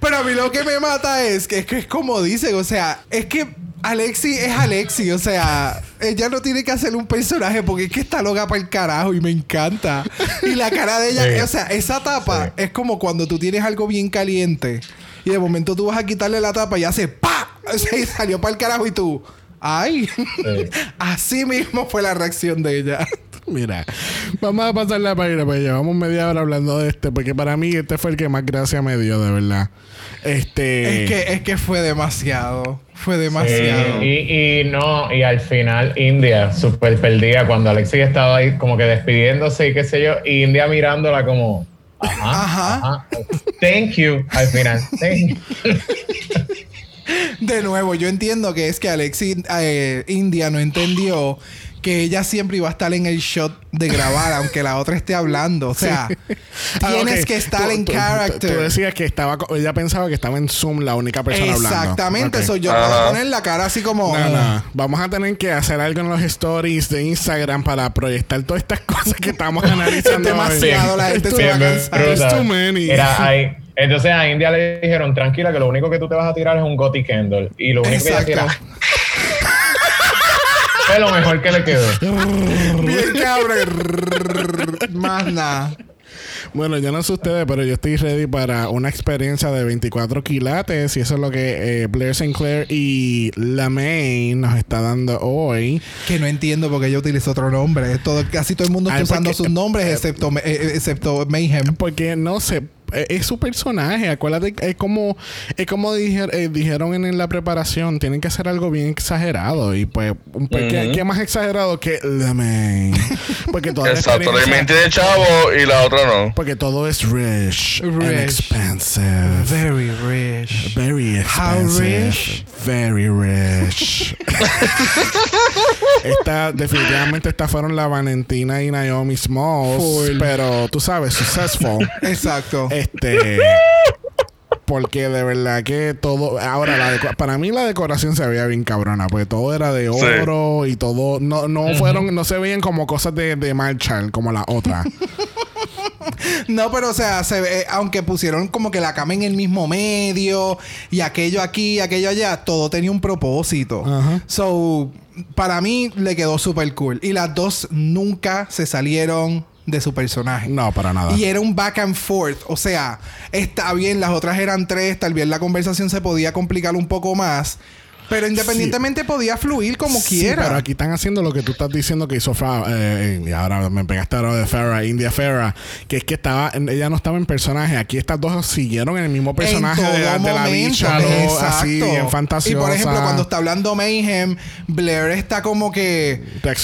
Pero a mí lo que me mata es que es que es como dicen, o sea, es que Alexi es Alexi, o sea, ella no tiene que hacer un personaje porque es que está loca para el carajo y me encanta. Y la cara de ella, Sí. o sea, esa tapa Sí. es como cuando tú tienes algo bien caliente y de momento tú vas a quitarle la tapa y hace ¡pa! O sea, y salió para el carajo y tú, ¡ay! Así mismo fue la reacción de ella. Mira, vamos a pasar la página, pues llevamos media hora hablando de este, porque para mí este fue el que más gracia me dio, de verdad. Este. Es que, es que fue demasiado. Fue demasiado. Y, y no, y al final India súper perdida cuando Alexis estaba ahí como que despidiéndose y qué sé yo, y India mirándola como, ajá, Ajá. ajá, thank you, al final, thank you. De nuevo, yo entiendo que es que Alexis eh, India no entendió que ella siempre iba a estar en el shot de grabar, aunque la otra esté hablando. O sea, Ah, tienes que estar Tú- en tú- character. Tú decías que estaba, ella pensaba que estaba en Zoom la única persona hablando. Exactamente, Ok. eso yo Ajá. puedo poner la cara así como. No, no. Vamos a tener que hacer algo en los stories de Instagram para proyectar todas estas cosas que estamos analizando. Es demasiado, hoy. la gente se va a cansar. It's too many. Era ahí. Entonces a India le dijeron, tranquila, que lo único que tú te vas a tirar es un Gotti Kendall. Y lo único Exacto. que ella tira fue lo mejor que le quedó. Bien cabrón. Más nada. Bueno, yo no sé ustedes, pero yo estoy ready para una experiencia de 24 quilates y eso es lo que eh, Blair Sinclair y La May nos está dando hoy. Que no entiendo porque ella utilizó otro nombre. Todo, casi todo el mundo está Ay, usando porque- sus nombres, excepto, eh, eh, excepto Mayhem. Porque no sé, eh, es su personaje. Acuérdate, es como, es como dijer- eh, dijeron en, en la preparación, tienen que hacer algo bien exagerado. Y pues, un- pues, ¿qué, Ujú. qué más exagerado que La May? Porque toda la Exacto, la experiencia- mente de chavo y la otra no. Porque todo es rich, and Rich. expensive. Very rich. Very How expensive. rich? Very rich. esta, definitivamente estas fueron la Valentina y Naomi Smalls. Full. Pero tú sabes, successful. Exacto. Este. Porque de verdad que todo. Ahora, la para mí la decoración se veía bien cabrona. Porque todo era de Sí. oro y todo. No, no fueron, no se veían como cosas de, de Marshall, como la otra. No, pero o sea, se ve, aunque pusieron como que la cama en el mismo medio y aquello aquí, aquello allá, todo tenía un propósito. So, para mí le quedó súper cool. Y las dos nunca se salieron de su personaje. No, para nada. Y era un back and forth. O sea, está bien, las otras eran tres, tal vez la conversación se podía complicar un poco más. Pero independientemente podía fluir como Sí, quiera. pero aquí están haciendo lo que tú estás diciendo que hizo Farrah. eh, y ahora me pegaste ahora de Farrah, India Farrah. Que es que estaba, ella no estaba en personaje. Aquí estas dos siguieron en el mismo personaje en todo de, la- de la momento. bicha, ¿no? así Exacto. bien fantasiosa. Y por ejemplo, cuando está hablando Mayhem, Blair está como que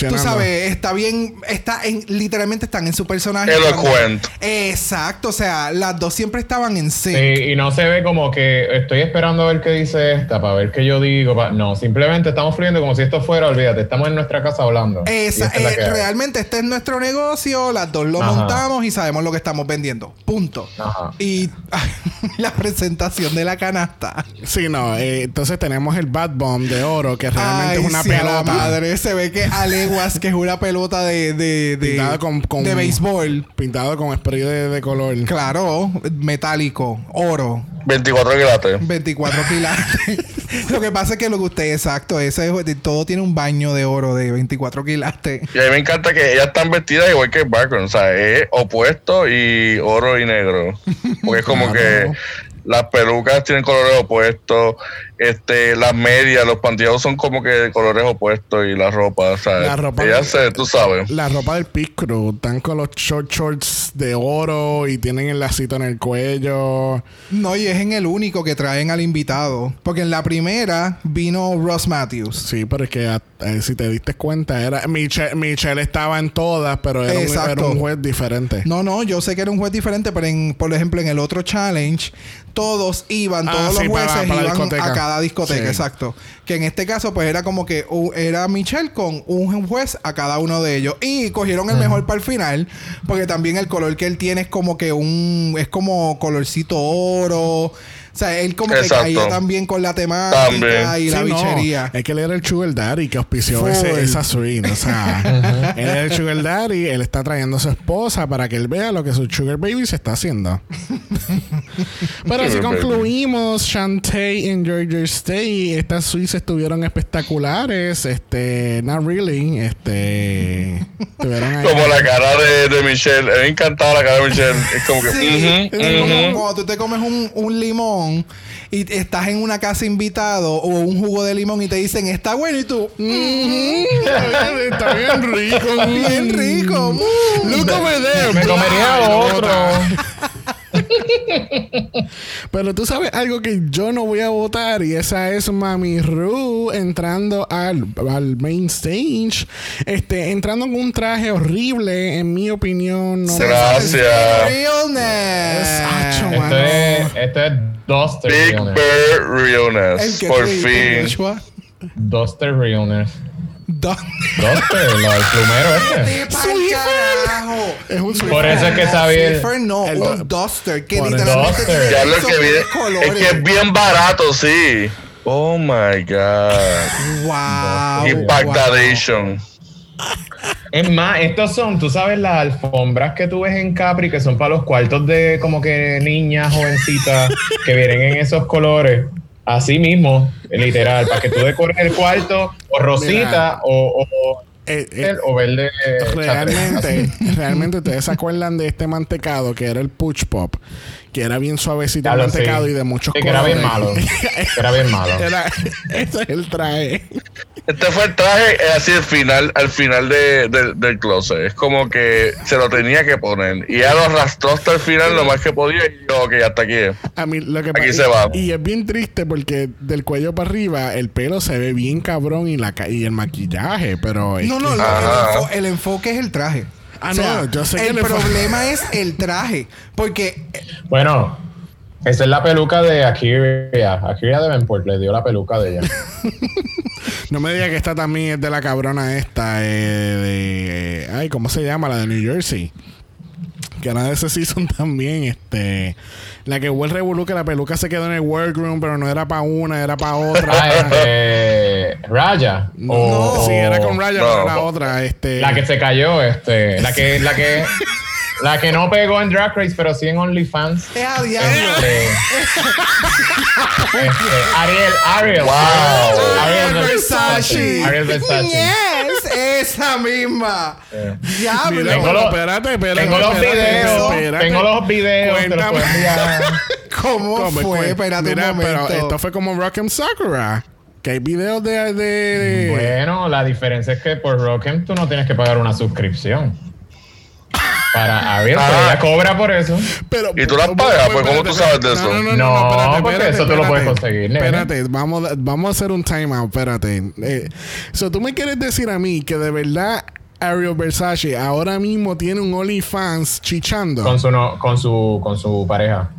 tú sabes, está bien, está en literalmente están en su personaje. Elocuente. Exacto, o sea, las dos siempre estaban en sí. Sí, y no se ve como que estoy esperando a ver qué dice esta, para ver qué yo digo. No, simplemente estamos fluyendo como si esto fuera, olvídate, estamos en nuestra casa hablando. Esa- esta es la eh, que hay. realmente este es nuestro negocio, las dos lo Ajá. montamos y sabemos lo que estamos vendiendo. Punto. Ajá. Y la presentación de la canasta. Sí, no. eh, entonces tenemos el Bad Bomb de oro, que realmente Ay, es una sí, a la pelota. madre. Se ve que a leguas, que es una pelota de, de, de, Pintada con- con- de béisbol. Pintado con spray de, de color. Claro, metálico, oro. 24 quilates. 24 quilates. lo que pasa es que lo que usted, exacto, ese es- todo tiene un baño de oro de 24 quilates. Y a mí me encanta que ellas están vestidas igual que el background. O sea, es opuesto y oro y negro. Porque es como Claro. que las pelucas tienen colores opuestos. Este, las medias, los pantalones son como que de colores opuestos y la ropa. O sea, La ropa- ellas se, tú sabes. La ropa del Pit Crew, están con los short shorts de oro y tienen el lacito en el cuello. No, y es en el único que traen al invitado. Porque en la primera vino Ross Matthews. Sí, pero es que eh, si te diste cuenta, era Michelle, Michelle estaba en todas, pero era un, Exacto. era un juez diferente. No, no, yo sé que era un juez diferente, pero en, por ejemplo, en el otro challenge, todos iban, Ah, todos sí, los para- jueces para la iban discoteca. a cada discoteca, Sí. exacto. Que en este caso, pues era como que uh, era Michelle con un juez a cada uno de ellos. Y cogieron el mejor para el final, porque también el color que él tiene es como que un, es como colorcito oro. O sea, él como Exacto. que caía también con la temática También. y la no, bichería. es que él era el Sugar Daddy que auspició ese, esa suite. O sea, él era el Sugar Daddy, él está trayendo a su esposa para que él vea lo que su Sugar Baby se está haciendo. Pero así concluimos. Shantae Enjoy Your Stay. Estas suites estuvieron espectaculares. Este, not really. Este, estuvieron ahí. Como la cara de, de Michelle. Me encantaba la cara de Michelle. Es como que. Sí, ujú, es como cuando tú te comes un, un limón y estás en una casa invitado o un jugo de limón y te dicen está bueno y tú Mm, está bien, está bien rico. bien rico. mm. Over there. Me comería otro. Pero tú sabes algo que yo no voy a votar y esa es Mami Ru entrando al, al main stage, este, entrando con un traje horrible, en mi opinión. No Gracias. Realness. Esto es, esto es Duster Big Realness. Bear Realness. Por fin. Duster Realness. Lo del plumero este. ¡Pa'l carajo! Es un Por eso es que sabía Swiffer no, el un duster que literalmente tiene Ya lo esos que colores. Es que es bien barato, sí. Oh my God. Wow. Impactadation. Es más, estos son, tú sabes, las alfombras que tú ves en Capri, que son para los cuartos de como que niñas jovencitas que vienen en esos colores. Así mismo, literal, para que tú decores el cuarto o rosita o, o, Eh, eh, o verde. eh, realmente, realmente ustedes se acuerdan de este mantecado que era el Push Pop, que era bien suavecito sé. mantecado y de muchos Sí, que era bien malo. Que era bien malo. Era- ese es el traje. Este fue el traje eh, así al final, al final de, de- del closet. Es como que se lo tenía que poner. Y ya lo arrastró hasta el final lo más que podía. Y yo, ok, hasta aquí. es. A mí lo que Aquí se va. Y es bien triste porque del cuello para arriba el pelo se ve bien cabrón y la y el maquillaje, pero No, que- no, enfo- el enfoque es el traje. Ah, O sea, no, yo sé que el problema es el traje. Porque Bueno, esa es la peluca de Akira. Akira Davenport le dio la peluca de ella. no me diga que esta también es de la cabrona esta eh, de ay, ¿cómo se llama? La de New Jersey. Que era de ese season también, este la que hubo el revolú que la peluca se quedó en el workroom, pero no era para una, era para otra. Ah, este. Raya. no, O- sí, era con No. pero era otra, este La que se cayó, este. La que, la que. La que no pegó en Drag Race, pero sí en OnlyFans. diablo. Este, este, Ariel, Ariel. Wow. Ariel Versace. Ariel Versace. Yes, esa misma. Diablo. Mira, Tengo los- espérate, espérate, Tengo los videos. Tengo los videos. Te los Cuéntame. puedo enviar. ¿Cómo, ¿Cómo fue? fue? Espérate Mira, un momento. pero esto fue como Rock'em Sakura. Que hay videos de. de, de- Bueno, la diferencia es que por Rock'em tú no tienes que pagar una suscripción. Para Ariel, pero Ah. ella cobra por eso. Pero, ¿Y tú las pagas? Pues, ¿cómo tú sabes de eso? No, no, no, no, No, espérate, porque espérate, eso tú lo puedes espérate. conseguir. Espérate, vamos, vamos a hacer un time out, espérate. Eh, so, tú me quieres decir a mí que de verdad Ariel Versace ahora mismo tiene un OnlyFans chichando. Con su, no- con su, con su pareja.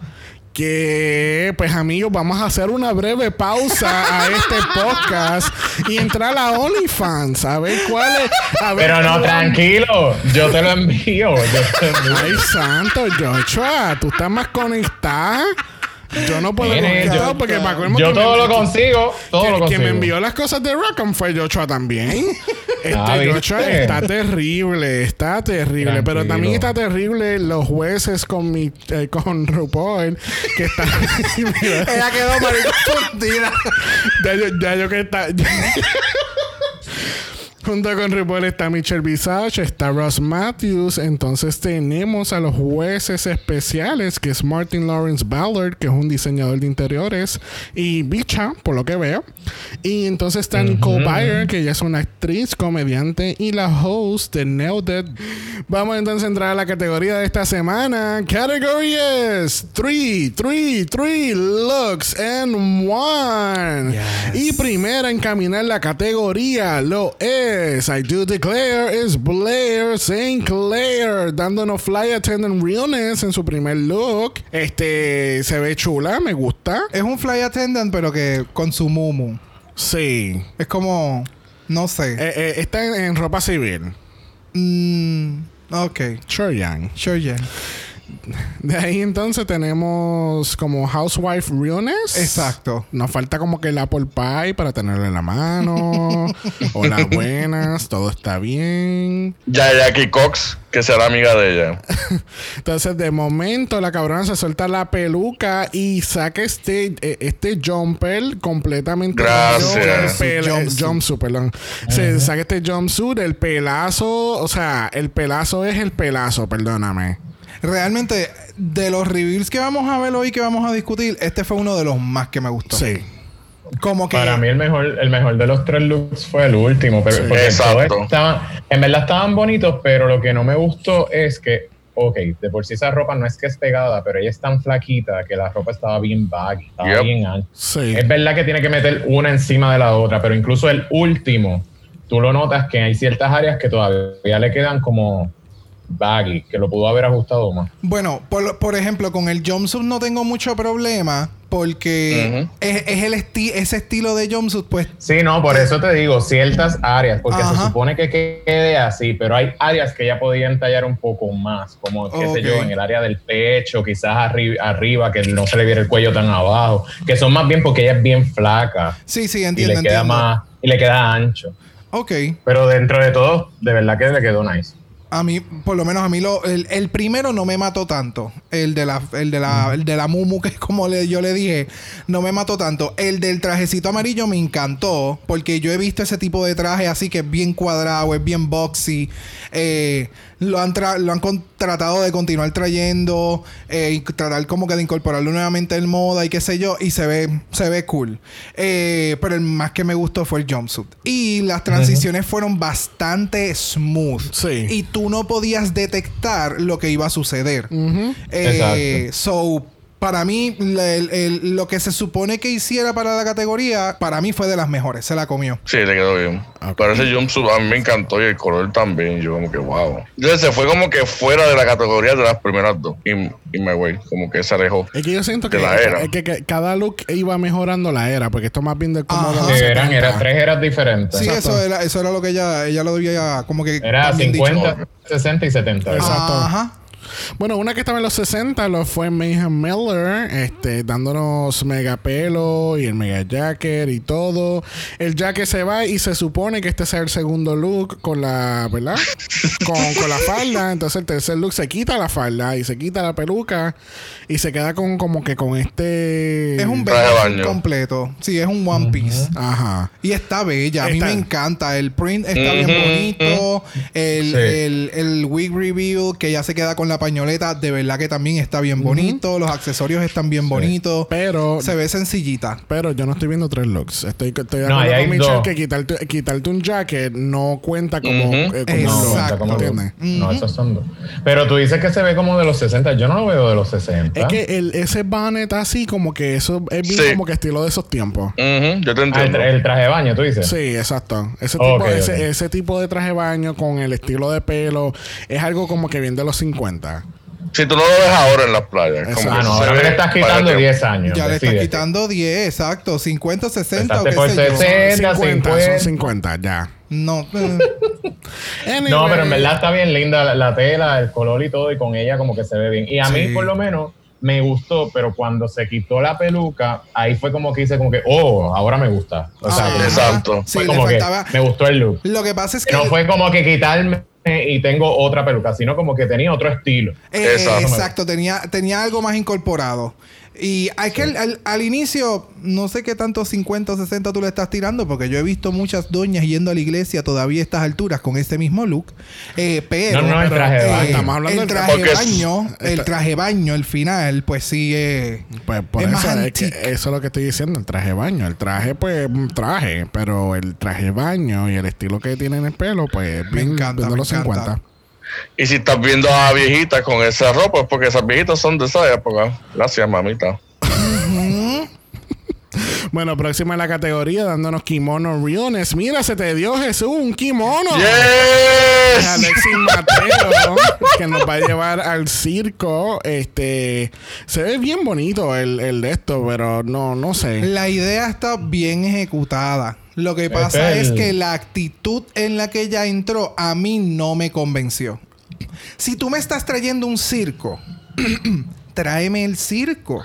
Que, pues amigos, vamos a hacer una breve pausa a este podcast y entrar a OnlyFans a ver cuál es. a ver Pero no, tranquilo. Yo te lo envío. Yo te lo envío. Ay, santo, Joshua, tú estás más conectada. Yo no puedo yo- porque me acuerdo Yo todo me- lo consigo. Todo que, lo que consigo. me envió las cosas de Rockham fue Joshua también. Este Ah, está terrible, está terrible, pero también está terrible los jueces con mi eh, con RuPaul que está Mira, Ella quedó mal ya yo, ya yo que está Junto con RuPaul está Michelle Visage, está Ross Matthews. Entonces tenemos a los jueces especiales, que es Martin Lawrence Ballard, que es un diseñador de interiores, y Bicha, por lo que veo. Y entonces está Nicole Byer, que ella es una actriz, comediante y la host de Nailed. Vamos entonces a entrar a la categoría de esta semana. Category es 3, 3, 3 looks and one. Y primera en caminar la categoría lo es, I do declare, es Blair St. Clair, dándonos fly attendant realness en su primer look. Este se ve chula, me gusta. Es un fly attendant, pero que con su mumu. Sí. Es como. No sé. Eh, eh, está en, en ropa civil. Mm, ok. Sure, Yang. Sure, yeah. De ahí entonces tenemos como Housewife Realness. Exacto. Nos falta como que el apple pie para tenerlo en la mano. Hola, buenas. Todo está bien. Ya Jackie Cox, que será amiga de ella. Entonces, de momento, la cabrona se suelta la peluca y saca este, eh, este jumper completamente. Gracias. El jumpsuit, perdón. Se saca este jumpsuit, el pelazo. O sea, el pelazo es el pelazo, perdóname. Realmente, de los reviews que vamos a ver hoy, que vamos a discutir, este fue uno de los más que me gustó. Sí. Como que. Para mí el mejor, el mejor de los tres looks fue el último, pero porque Exacto. todos estaban, en verdad estaban bonitos, pero lo que no me gustó es que, ok, de por sí esa ropa no es que es pegada, pero ella es tan flaquita que la ropa estaba bien baggy, estaba Yep. bien ancha. Sí. Es verdad que tiene que meter una encima de la otra, pero incluso el último, tú lo notas que hay ciertas áreas que todavía le quedan como baggy, que lo pudo haber ajustado más. Bueno, por, por ejemplo, con el jumpsuit no tengo mucho problema. Porque es, es el esti- ese estilo de jumpsuit, pues. Sí, no, por eso te digo, ciertas áreas, porque Ajá. se supone que quede así, pero hay áreas que ya podían tallar un poco más, como, qué sé yo, en el área del pecho, quizás arri- arriba, que no se le viera el cuello tan abajo, que son más bien porque ella es bien flaca Sí, sí, y entiendo, le queda más, y le queda ancho. Ok. Pero dentro de todo, de verdad que le quedó nice. A mí, por lo menos a mí, lo, el, el primero no me mató tanto. El de la, el de la, el de la Mumu, que es como le, yo le dije, no me mató tanto. El del trajecito amarillo me encantó. Porque yo he visto ese tipo de traje así que es bien cuadrado, es bien boxy. Eh, lo han, tra- lo han con- tratado de continuar trayendo. eh, y tratar como que de incorporarlo nuevamente en moda y qué sé yo. Y se ve, se ve cool. Eh, pero el más que me gustó fue el jumpsuit. Y las transiciones fueron bastante smooth. Sí. Y tú no podías detectar lo que iba a suceder. Eh, Exacto. so, para mí, la- el- el- lo que se supone que hiciera para la categoría, para mí fue de las mejores. Se la comió. Sí, le quedó bien. Ok. Pero ese jumpsuit a mí me encantó y el color también. Yo como que wow. Entonces se fue como que fuera de la categoría de las primeras dos. Y, y me voy, como que se alejó. Es que yo siento que, De la era. es que- que cada look iba mejorando la era, porque esto más bien de Sí, eran, 70. eran tres eras diferentes. Sí, Exacto. eso era, eso era lo que ella, ella lo debía como que. Era también dicho. 50, 60 y 70. Exacto. Ajá. Bueno, una que estaba en los 60 lo fue Mayhem Miller, este, dándonos mega pelo y el mega jacket y todo. El jacket se va y se supone que este sea el segundo look con la, ¿verdad? con, con la falda. Entonces el tercer look se quita la falda y se quita la peluca y se queda con como que con este... Es un baño. completo. Sí, es un one piece. Ajá. Y está bella. A mí Está- me encanta. El print está bien bonito. El, Sí. el, el wig reveal que ya se queda con la pañoleta, de verdad que también está bien bonito. Los accesorios están bien bonitos. Pero... Se ve sencillita. Pero yo no estoy viendo tres looks. Estoy, estoy de No, con hay Michelle dos. que quitarte, quitarte un jacket no cuenta como, Ujú. eh, como un No, look, Exacto. como ¿entiendes? No, esos son dos. Pero tú dices que se ve como de los 60. Yo no lo veo de los 60. Es que el, ese bonnet así, como que eso es bien Sí. como que estilo de esos tiempos. Yo te Ah, el, entiendo. el traje de baño, tú dices. Sí, exacto. Ese tipo, ese, tipo de traje de baño con el estilo de pelo es algo como que bien de los 50. Si tú no lo ves ahora en las playas. Como Ah, no, ahora me le estás quitando que- 10 años. Ya le estás quitando 10, exacto. 50, 60 o qué por sé yo. 60. 50, 50. son 50, ya. No. Anyway. No, pero en verdad está bien linda la, la tela, el color y todo, y con ella como que se ve bien. Y a Sí. mí, por lo menos, me gustó, pero cuando se quitó la peluca, ahí fue como que hice como que, oh, ahora me gusta. O sea, Ah, exacto. Sí, fue como que me gustó el look. Lo que pasa es que No fue como que quitarme y tengo otra peluca, sino como que tenía otro estilo. Eh, Exacto. exacto, tenía, tenía algo más incorporado. Y hay que al, al- al inicio, no sé qué tanto 50 o 60 tú le estás tirando, porque yo he visto muchas doñas yendo a la iglesia todavía a estas alturas con este mismo look. Eh, pero No, no, el traje de eh, baño. Estamos hablando el del- traje es- baño, el traje baño, el final, pues sí, eh, Pues por Es más eso, es que eso es lo que estoy diciendo, el traje baño. El traje, pues, un traje, pero el traje baño y el estilo que tiene en el pelo, pues, Me bien, encanta, me encanta. 50. Y si estás viendo a viejitas con esa ropa, es porque esas viejitas son de esa época. Gracias, mamita. Bueno, próxima en la categoría, dándonos kimono realness. Mira, se te dio Jesús un kimono. ¡Yes! Alexis Mateo, que nos va a llevar al circo. Este se ve bien bonito el, el de esto, pero no, no sé. La idea está bien ejecutada. Lo que pasa es que la actitud en la que ella entró a mí no me convenció. Si tú me estás trayendo un circo, tráeme el circo.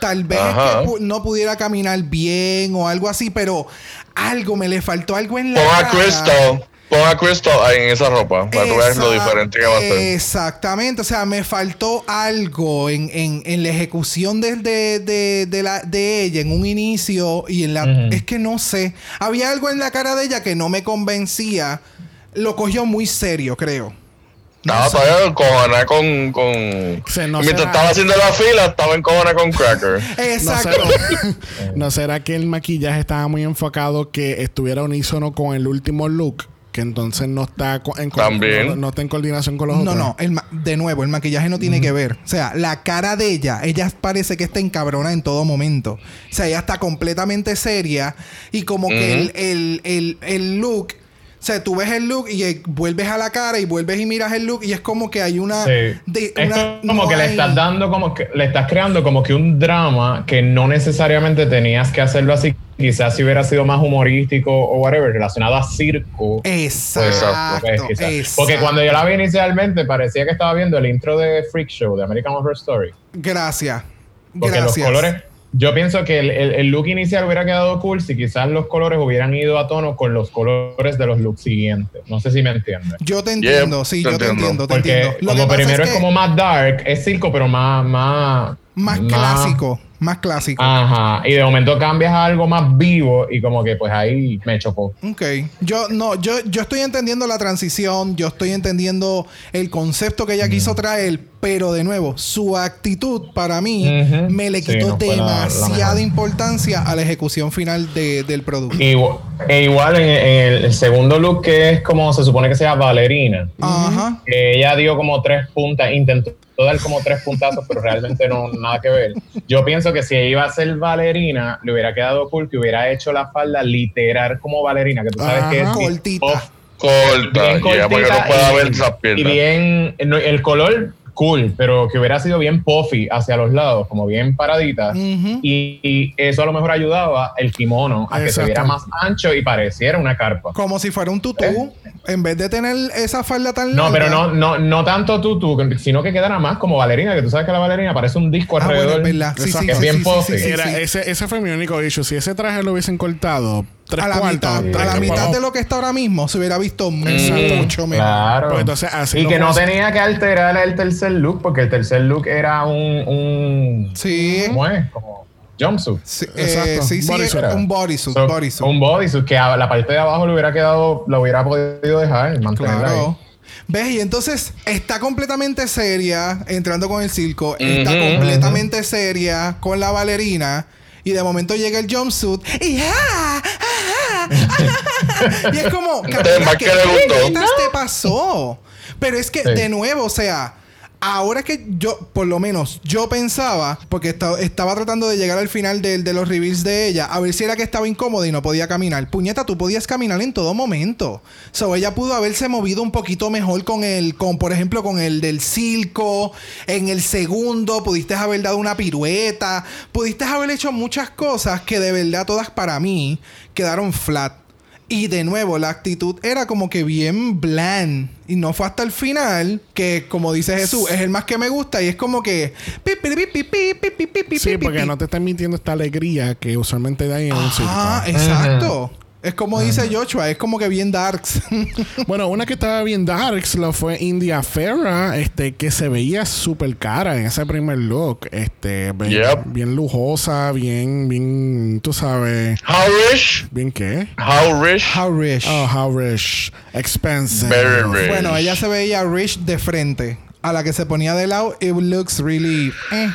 Tal vez Ajá. que no pudiera caminar bien o algo así, pero algo me le faltó algo en la Pon a. Crystal. Pon a Crystal ahí en esa ropa. Para que veas lo diferente que va a ser. Exactamente, o sea, me faltó algo en, en- en la ejecución de, de, de- de la, de ella en un inicio y en la... Es que no sé, había algo en la cara de ella que no me convencía, lo cogió muy serio, creo. Estaba todavía encojonada con. con... Se- no Mientras será- estaba haciendo la fila, estaba encojonada con Cracker. ¿No Exacto. será, ¿No será que el maquillaje estaba muy enfocado que estuviera unísono con el último look? Que entonces no está en, co- También. no, no está en coordinación con los No, otros. no, el ma- de nuevo, el maquillaje no tiene que ver. O sea, la cara de ella, ella parece que está encabrona en todo momento. O sea, ella está completamente seria y como que el, el, el, el look, o sea, tú ves el look y eh, vuelves a la cara y vuelves y miras el look y es como que hay una... Sí. de- es una- como no que le estás dando como que le estás creando como que un drama que no necesariamente tenías que hacerlo así. Quizás si hubiera sido más humorístico o whatever, relacionado a circo. Exacto. pues, exacto. Porque cuando yo la vi inicialmente parecía que estaba viendo el intro de Freak Show de American Horror Story. Gracias. Porque Gracias. los colores, yo pienso que el, el- el look inicial hubiera quedado cool si quizás los colores hubieran ido a tono con los colores de los looks siguientes. No sé si me entiendes. Yo te entiendo, Yeah, sí, te yo te entiendo. te Porque entiendo. Lo que como primero es, que como más dark, es circo, pero más, más, más clásico, más clásico. Ajá. Y de momento cambias a algo más vivo y como que pues ahí me chocó. Ok. Yo no, yo, yo estoy entendiendo la transición, yo estoy entendiendo el concepto que ella Mm. quiso traer, pero de nuevo, su actitud para mí me le Sí, quitó no fue la- la demasiada importancia a la ejecución final de- del producto. Igual, e igual en, en el segundo look que es como se supone que sea bailarina. Ajá. que ella dio como tres puntas, intentó dar como tres puntazos, pero realmente no nada que ver. Yo pienso que si ella iba a ser bailarina, le hubiera quedado cool que hubiera hecho la falda literal como bailarina, que tú sabes que es Ajá. Cortita. off, Corta. bien ya, para que cortita no pueda y- ver esas y bien el color cool, pero que hubiera sido bien puffy hacia los lados, como bien paradita. Y, y eso a lo mejor ayudaba el kimono a que se viera más ancho y pareciera una carpa. Como si fuera un tutú, en vez de tener esa falda tan ¿Eh? No, larga. pero no, no, no tanto tú, tú, sino que quedara más como bailarina, que tú sabes que la bailarina parece un disco Ah, bueno, alrededor. es verdad. Sí, Exacto. sí, Es sí, bien sí, sí, puffy. sí, sí, Era, ese fue mi único issue. Si ese traje lo hubiesen cortado tres A la cuartos. mitad, a la mitad de lo que está ahora mismo se hubiera visto Exacto. mucho mejor. Claro. Pues entonces, así y no que no tenía que alterar el tercer look, porque el tercer look era un. un Sí. ¿Cómo es? Como jumpsuit. Sí, Exacto. eh, sí, sí, Bodysuit. un bodysuit, So. Un bodysuit que a la parte de abajo le hubiera quedado, lo hubiera podido dejar, mantenerla Claro. ahí. ¿Ves? Y entonces está completamente seria entrando con el circo. Está completamente seria con la bailarina. Y de momento llega el jumpsuit y ¡ah! Y es como, ¿qué te pasó? Pero es que, Sí. de nuevo, o sea, ahora que yo, por lo menos, yo pensaba, porque esta- estaba tratando de llegar al final de, de los reveals de ella, a ver si era que estaba incómoda y no podía caminar. Puñeta, tú podías caminar en todo momento. So, ella pudo haberse movido un poquito mejor con el, con, por ejemplo, con el del circo. En el segundo, pudiste haber dado una pirueta. Pudiste haber hecho muchas cosas que de verdad todas para mí quedaron flat. Y de nuevo, la actitud era como que bien bland. Y no fue hasta el final que, como dice Jesús, es el más que me gusta. Y es como que. Sí, porque no te están mintiendo esta alegría que usualmente da en un Ah, exacto. Es como dice Joshua, es como que bien darks. Bueno, una que estaba bien darks lo fue India Ferra, este, que se veía súper cara en ese primer look. Este, bien, Yep. bien lujosa, bien, bien, tú sabes, How rich? bien qué. How rich? How rich. Oh, how rich. Expensive. Very rich. Bueno, ella se veía rich de frente. A la que se ponía de lado, it looks really. Eh.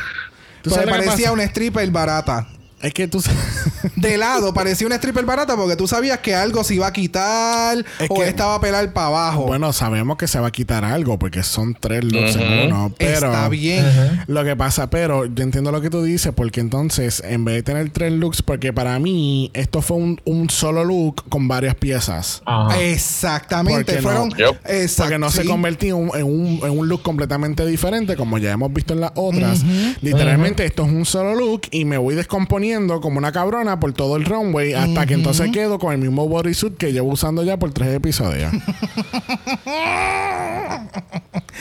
¿Tú Pues sabes que parecía una stripper barata. Es que tú De lado, parecía una stripper barata porque tú sabías que algo se iba a quitar Es o que- estaba a pelar para abajo. Bueno, sabemos que se va a quitar algo porque son tres looks en uno. Pero Está bien. Lo que pasa, pero yo entiendo lo que tú dices, porque entonces, en vez de tener tres looks, porque para mí esto fue un, un solo look con varias piezas. Exactamente. Porque no- Fueron. Yep. Porque no se sí. convertía en un, en, un, en un look completamente diferente, como ya hemos visto en las otras. Literalmente, esto es un solo look y me voy descomponiendo como una cabrona por todo el runway hasta que entonces quedo con el mismo bodysuit que llevo usando ya por tres episodios.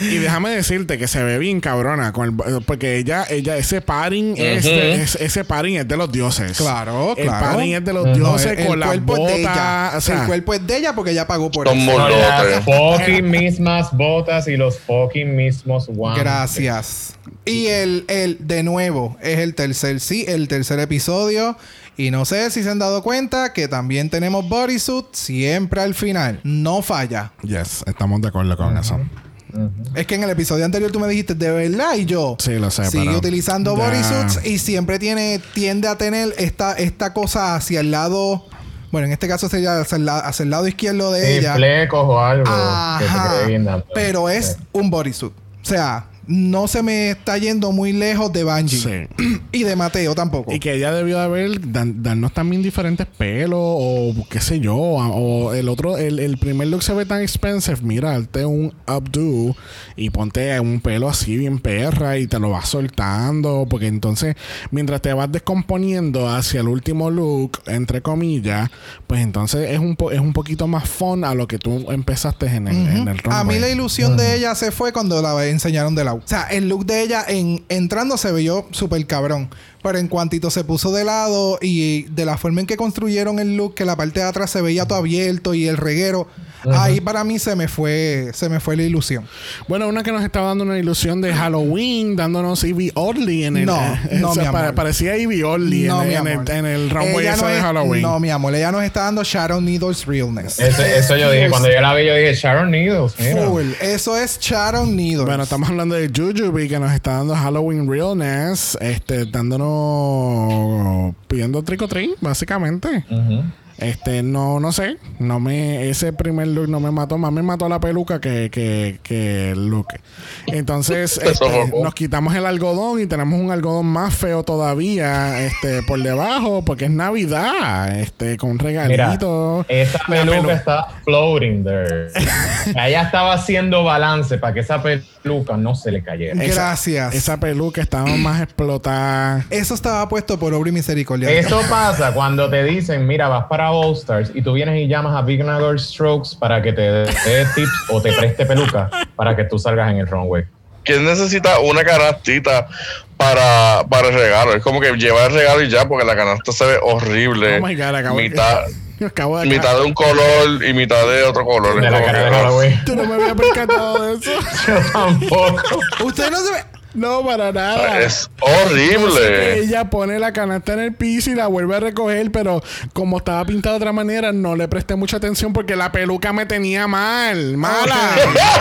y déjame decirte que se ve bien cabrona con el- porque ella, ella, ese padding es, ese padding es de los dioses. Claro, El claro. padding es de los dioses el con las cuerpo es de ella. botas. O sea, el cuerpo es de ella porque ella pagó por eso. las fucking mismas botas y los fucking mismos guantes. Gracias. Y el, el, de nuevo, es el tercer, sí, el tercer episodio. Y no sé si se han dado cuenta que también tenemos bodysuit siempre al final. No falla. Yes, estamos de acuerdo con eso. Es que en el episodio anterior tú me dijiste de verdad y yo Sí, lo sé, sigue pero utilizando ya- bodysuits y siempre tiene tiende a tener esta esta cosa hacia el lado bueno, en este caso sería hacia el, la- hacia el lado izquierdo de Sí, ella. flecos o algo. que se Ajá. dando. Pero es Sí. un bodysuit. O sea, no se me está yendo muy lejos de Bungie. Sí. y de Mateo tampoco. Y que ella debió de haber dan- darnos también diferentes pelos o qué sé yo. O el otro, el, el primer look se ve tan expensive. Mira, darte un updo y ponte un pelo así bien perra y te lo vas soltando. Porque entonces, mientras te vas descomponiendo hacia el último look, entre comillas, pues entonces es un, po- es un poquito más fun a lo que tú empezaste en el, en el A mí la ilusión de ella se fue cuando la enseñaron de O sea, el look de ella en, entrando se veía súper cabrón. Pero en cuantito se puso de lado y de la forma en que construyeron el look, que la parte de atrás se veía todo abierto y el reguero, ahí para mí se me fue, se me fue la ilusión. Bueno, una que nos estaba dando una ilusión de Halloween, dándonos Ivy Oddly en el. No, eh, no, o sea, mi amor. pare- Parecía Ivy Oddly No, en, mi en amor. el, en el ese no de es- Halloween. No, mi amor, ella nos está dando Shadow Needles Realness. Eso, eso yo dije. Cuando yo la vi, yo dije Sharon Needles. Mira. Full. Eso es Shadow Needles. Bueno, estamos hablando de Jujubee que nos está dando Halloween Realness, este, dándonos, pidiendo tricotrín, básicamente. Este, no, no sé, no me, ese primer look no me mató, más me mató la peluca que, que, que el look. Entonces, este, nos quitamos el algodón y tenemos un algodón más feo todavía, este, por debajo, porque es Navidad, este, con un Mira, regalito. esa peluca pelu- está floating there. Ella estaba haciendo balance para que esa peluca no se le cayera. esa- Gracias. Esa peluca estaba más explotada. Eso estaba puesto por obra y misericordia. Eso pasa cuando te dicen, mira, vas para All Stars y tú vienes y llamas a Big Strokes para que te dé tips o te preste peluca para que tú salgas en el runway. ¿Quién necesita una canastita para, para el regalo? Es como que llevar el regalo y ya, porque la canasta se ve horrible. Oh my God, acabo de- mitad, Acabo de mitad de un color y mitad de otro color. De la cara de ah. Yo no me había percatado de eso. Yo tampoco. Usted no se ve. No, para nada. Es Entonces, horrible. ella pone la canasta en el piso y la vuelve a recoger, pero como estaba pintada de otra manera, no le presté mucha atención porque la peluca me tenía mal. Mala.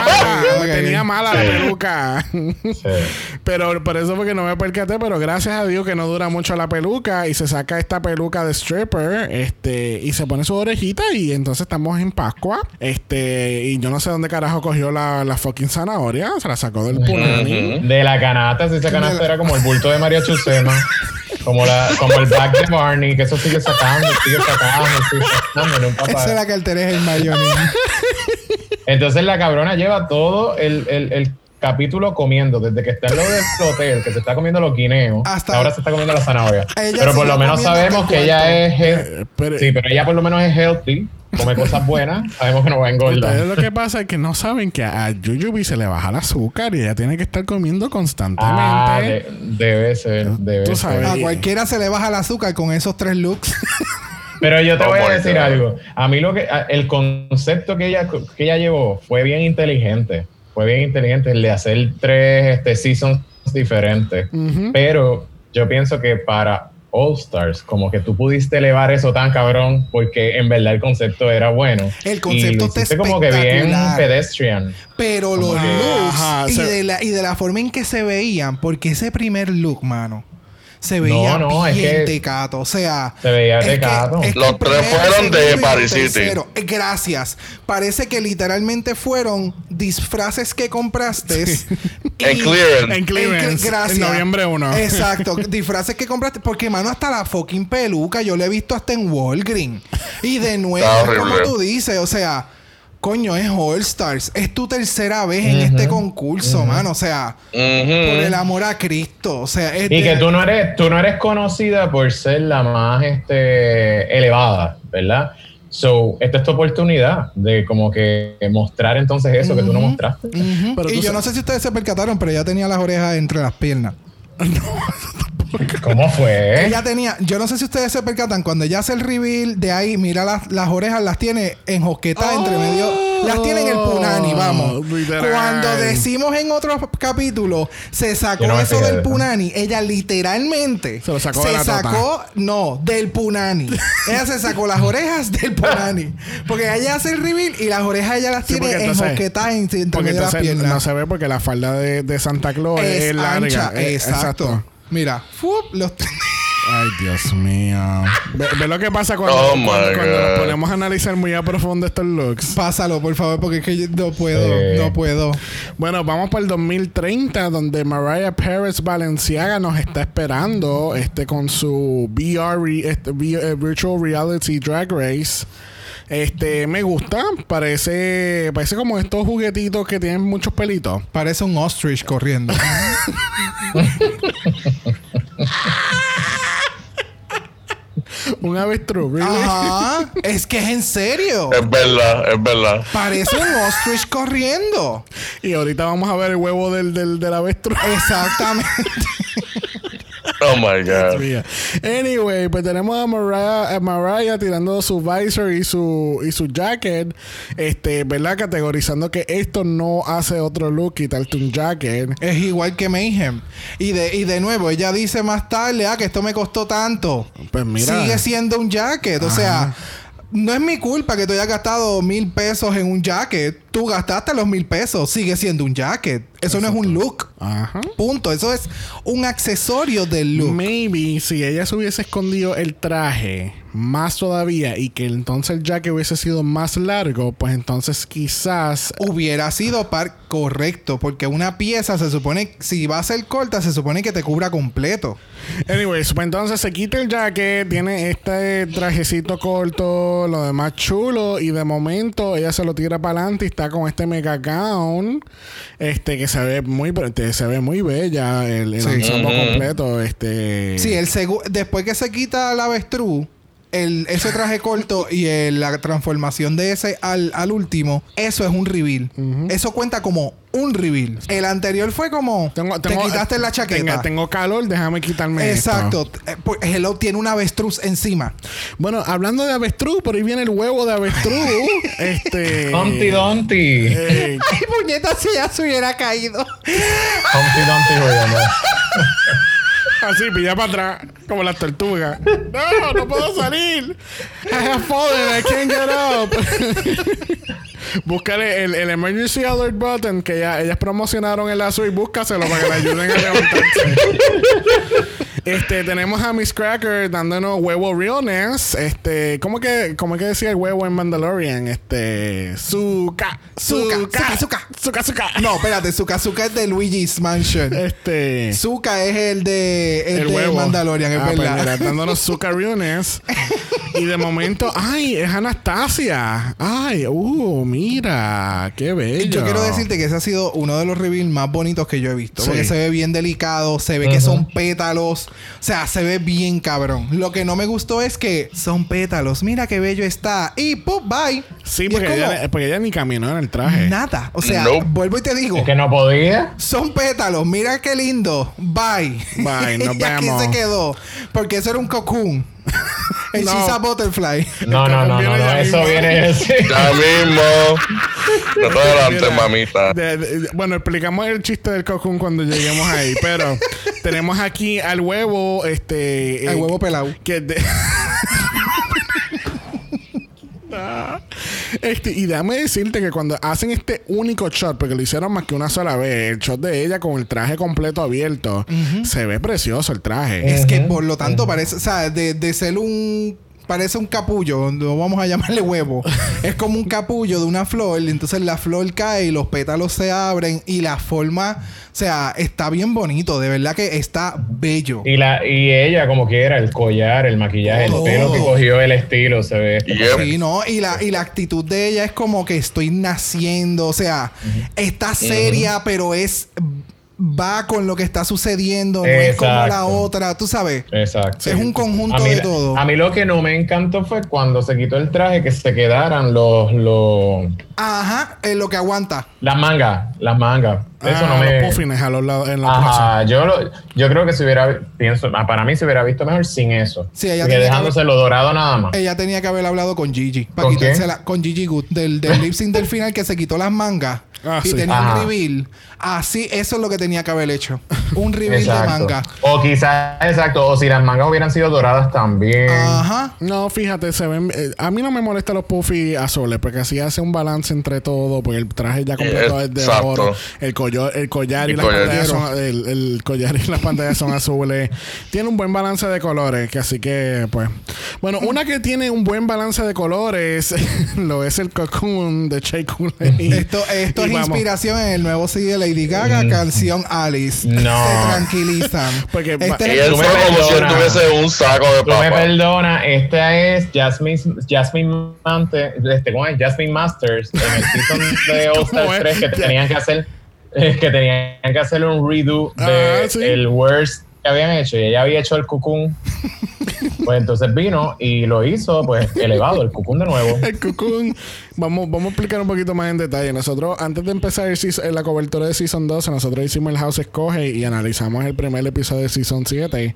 mala. Me tenía mala la peluca. Sí. pero por eso fue que no me percaté, pero gracias a Dios que no dura mucho la peluca y se saca esta peluca de stripper, este, y se pone su orejita y entonces estamos en Pascua. Este, y yo no sé dónde carajo cogió la, la fucking zanahoria, se la sacó del punani. De la canasta, si esa canasta era como el bulto de María Chusema. Como, la, como el back de Barney, que eso sigue sacando, sigue sacando, sigue sacando. nunca Esa para. es la cartera es el Hermione. Entonces la cabrona lleva todo el, el, el capítulo comiendo, desde que está en lo del hotel, que se está comiendo los guineos, Hasta- ahora se está comiendo la zanahoria. Pero por lo menos sabemos que el ella es... Eh, pero- sí, pero ella por lo menos es healthy. Come cosas buenas, sabemos que no va a Ustedes engordar. lo que pasa es que no saben que a Yuyubi se le baja el azúcar y ella tiene que estar comiendo constantemente. Ah, de- debe ser, debe Tú ser. sabes. A cualquiera se le baja el azúcar con esos tres looks. Pero yo te voy a decir algo. A mí lo que el concepto que ella que ella llevó fue bien inteligente. Fue bien inteligente el de hacer tres este, seasons diferentes. Pero yo pienso que para All Stars, como que tú pudiste elevar eso tan cabrón, porque en verdad el concepto era bueno. El concepto y lo está hiciste como que bien pedestrian. Pero los looks Ajá, y, se- de la, y de la forma en que se veían, porque ese primer look, mano, se veía no, es bien que tecato. O sea, se veía es que- tecato. es que Los tres fueron de Paris City. eh, Gracias. Parece que literalmente fueron disfraces que compraste. En clearance. En clearance, gracias. en noviembre 1. Exacto. disfraces que compraste. Porque, mano, hasta la fucking peluca yo la he visto hasta en Walgreens. Y de nuevo, es como tú dices, o sea, coño, es All Stars. Es tu tercera vez en este concurso, mano. O sea, por el amor a Cristo. O sea, es Y de- que tú no eres, tú no eres conocida por ser la más este, elevada, ¿verdad? So, esta es tu oportunidad de como que mostrar entonces eso que tú no mostraste. Pero y tú yo no sé si ustedes se percataron, pero ella tenía las orejas entre las piernas. ¿Cómo fue? Ella tenía, yo no sé si ustedes se percatan, cuando ella hace el reveal de ahí, mira las, las orejas, las tiene enjosquetadas entre medio, las tiene en el punani, vamos. Oh, Literal. Cuando decimos en otro capítulo, se sacó no eso del punani, ella literalmente Se lo sacó de la tota. sacó, no, del punani. ella se sacó las orejas del punani. Porque ella hace el reveal y las orejas ella las Sí, tiene entonces- en- entre medio de las piernas. no se ve porque la falda de, de Santa Claus es, es larga. ancha, Eh, exacto. Mira, ¡fup! los Ay, Dios mío. Ve, ve lo que pasa cuando, Oh, cuando, cuando nos ponemos a analizar muy a profundo estos looks. Pásalo, por favor, porque es que yo no puedo, Sí. no puedo. Bueno, vamos para el 2030, donde Mariah Perez Valenciaga nos está esperando este, con su VR, este, V- eh, Virtual Reality Drag Race. Este, me gusta. Parece, parece como estos juguetitos que tienen muchos pelitos. Parece un ostrich corriendo. Un avestruz, really? Ajá. Es que es en serio. Es verdad, es verdad. Parece un ostrich corriendo. Y ahorita vamos a ver el huevo del, del, del avestruz. Exactamente. Oh my God. Mía. Anyway, pues tenemos a Mariah, a Mariah tirando su visor y su y su jacket, este, ¿verdad? Categorizando que esto no hace otro look quitarte un jacket. es igual que Mayhem. Y de, y de nuevo, ella dice más tarde, ah, que esto me costó tanto. Pues mira. Sigue siendo un jacket. O sea, no es mi culpa que tú hayas gastado mil pesos en un jacket. Tú gastaste los mil pesos. Sigue siendo un jacket. Eso no es un look. Ajá. Punto. Eso es un accesorio del look. Maybe si ella se hubiese escondido el traje más todavía y que entonces el jacket hubiese sido más largo, pues entonces quizás Hubiera sido par correcto, porque una pieza se supone, si va a ser corta, se supone que te cubra completo. Anyways, pues entonces se quita el jacket, tiene este trajecito corto, lo demás chulo, y de momento ella se lo tira para adelante y está con este mega gown, este que se ve muy este, se ve muy bella, el, el Sí. completo, este Sí, el segu- después que se quita la avestruz, el, ese traje corto y el- la transformación de ese al, al último, eso es un reveal. Eso cuenta como un reveal. El anterior fue como Tengo- te quitaste la tenga- chaqueta. tengo calor, déjame quitarme esto. Exacto. Eh, pues, Hello tiene una avestruz encima. Bueno, hablando de avestruz, por ahí viene el huevo de avestruz. este. Humpty Dumpty. eh, Ay, puñeta, si ya se hubiera caído. Humpty Dumpty. Así, pilla para atrás, como las tortugas. No, no puedo salir. I have fallen, I can't get up. Búscale el, el emergency alert button que ya, ellas promocionaron en la suite. Búscaselo para que le ayuden a levantarse. Este, tenemos a Miss Cracker dándonos huevo realness. Este, ¿cómo que, cómo que decía el huevo en Mandalorian? Este, suka, suka, zuka, suka, suka. No, espérate, Zuka Zuka es de Luigi's Mansion. Este. Zuka es el de, el de Mandalorian, es Ah, pues verdad. mira, dándonos Zuka realness. y de momento, ay, es Anastasia. Ay, uh, mira, qué bello. Yo quiero decirte que ese ha sido uno de los reveals más bonitos que yo he visto. Sí. Porque se ve bien delicado, se ve que son pétalos. O sea, se ve bien cabrón. Lo que no me gustó es que son pétalos. Mira qué bello está. Y ¡pum! Bye. Sí, porque, como, ella, porque ella ni caminó en el traje. Nada. O sea, Nope. vuelvo y te digo. Es que no podía. Son pétalos, mira qué lindo. Bye. Bye, nos y aquí vemos. se quedó. Porque eso era un cocoon. El No. she's a butterfly. No, no, no, no, eso mismo. viene así. Ya mismo. No te adelante, Mira, mamita. de- de- bueno, explicamos el chiste del cocoon cuando lleguemos ahí, pero tenemos aquí al huevo, este... El eh, huevo pelado. Que de- Este, y déjame decirte que cuando hacen este único shot, porque lo hicieron más que una sola vez, el shot de ella con el traje completo abierto, se ve precioso el traje. Es que por lo tanto parece, o sea, de, de ser un parece un capullo, no vamos a llamarle huevo. es como un capullo de una flor, y entonces la flor cae y los pétalos se abren y la forma, o sea, está bien bonito, de verdad que está bello. Y, la, y ella, como quiera, el collar, el maquillaje, Todo. el pelo que cogió, el estilo, se ve. Yep. Sí, ¿no? Y la, y la actitud de ella es como que estoy naciendo. O sea, está seria, pero es. Va con lo que está sucediendo. No es como la otra. Tú sabes. Exacto. Es un conjunto mí- de todo. A mí lo que no me encantó fue cuando se quitó el traje que se quedaran los, los Ajá, es lo que aguanta. las mangas, las mangas. Eso Ah, no me Los puffines a los lados en la. Ajá, yo, lo- yo creo que se hubiera, pienso, ah, para mí se hubiera visto mejor sin eso. Sí, ella tenía que dejándose lo dorado nada más. Ella tenía que haber hablado con Gigi. Para ¿Con quitársela. Con Gigi Good. Del, del lip sync del final que se quitó las mangas. Ah, y sí. tenía Ajá. un reveal. Así, eso es lo que tenía que haber hecho. Un reveal de manga. O quizás, exacto, o si las mangas hubieran sido doradas también. Ajá. No, fíjate, se ven. eh, a mí no me molestan los puffy azules porque así hace un balance entre todo. Porque el traje ya completo es de Exacto. oro. El, collo- el collar y El las pantallas son. El, el collar y las pantallas son azules. Tiene un buen balance de colores. Que así que, pues. Bueno, una que tiene un buen balance de colores lo es el cocoon de Shea. Esto, esto es vamos. inspiración en el nuevo CD de Lady Gaga, canción Alice. No. Se tranquilizan. Porque Este va- es el- Ella como si tuviese un saco de Tú me papa. perdonas, esta es Jasmine, Jasmine, Mante, este, ¿cómo es? Jasmine Masters en el season de All ¿Cómo Stars es? 3 que tenían que hacer eh, que tenían que hacer un redo de Ah, sí. el worst que habían hecho y ella había hecho el cucún pues entonces vino y lo hizo pues elevado el cucún de nuevo El cocoon. Vamos, vamos a explicar un poquito más en detalle. Nosotros, antes de empezar el season- la cobertura de Season 12, nosotros hicimos el House Escoge y analizamos el primer episodio de Season 7.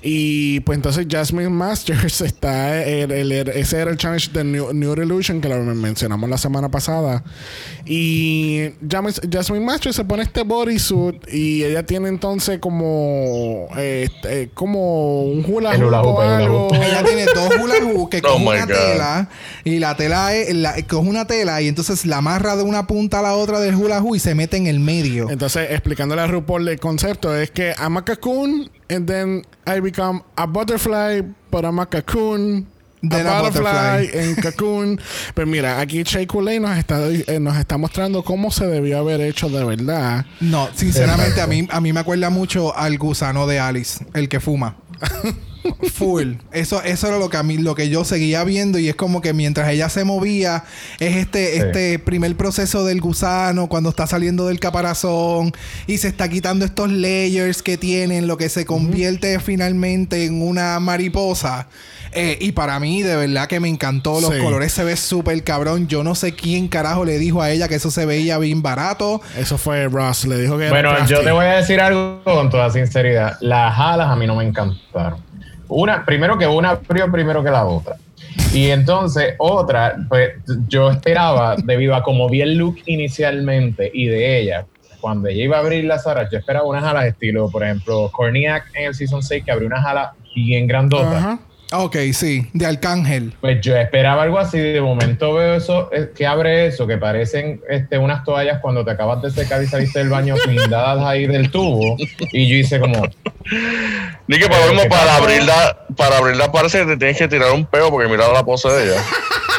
Y pues entonces Jasmine Masters está. El, el- el- ese era el challenge de New, New Illusion que lo mencionamos la semana pasada. Y Jasmine, Jasmine Masters se pone este bodysuit y ella tiene entonces como. Eh, eh, como un hula hoop hula hoop, o el hula algo. hoop. Ella tiene dos hula hoop que Oh coge my una God. tela y la tela es la, coge una tela y entonces la amarra de una punta a la otra del hula hoop y se mete en el medio. Entonces, explicándole a RuPaul el concepto es que I'm a cocoon and then I become a butterfly, but I'm a cocoon. A butterfly en cocoon. Pero mira, aquí Shea Coulee nos está, eh, nos está mostrando cómo se debió haber hecho de verdad. No, sinceramente a mí, a mí me acuerda mucho al gusano de Alice, el que fuma. Full. Eso, eso era lo que a mí, lo que yo seguía viendo y es como que mientras ella se movía, es este, Sí. este primer proceso del gusano cuando está saliendo del caparazón y se está quitando estos layers que tienen, lo que se convierte finalmente en una mariposa. Eh, y para mí, de verdad que me encantó. Los Sí. colores se ve súper cabrón. Yo no sé quién carajo le dijo a ella que eso se veía bien barato. Eso fue Ross. Le dijo que bueno yo te voy a decir algo con toda sinceridad las alas a mí no me encantaron una primero que una abrió primero que la otra y entonces otra pues yo esperaba debido a como vi el look inicialmente y de ella cuando ella iba a abrir las alas yo esperaba unas alas estilo por ejemplo Corniak en el season 6 que abrió unas alas bien grandotas. Ok, sí, de Arcángel. Pues yo esperaba algo así, de momento veo eso, eh, que abre eso, que parecen este, unas toallas cuando te acabas de secar y saliste del baño blindadas ahí del tubo. Y yo hice como, Ni que para, ¿Qué para abrirla, para abrirla parece que te tienes que tirar un peo porque mira la pose de ella.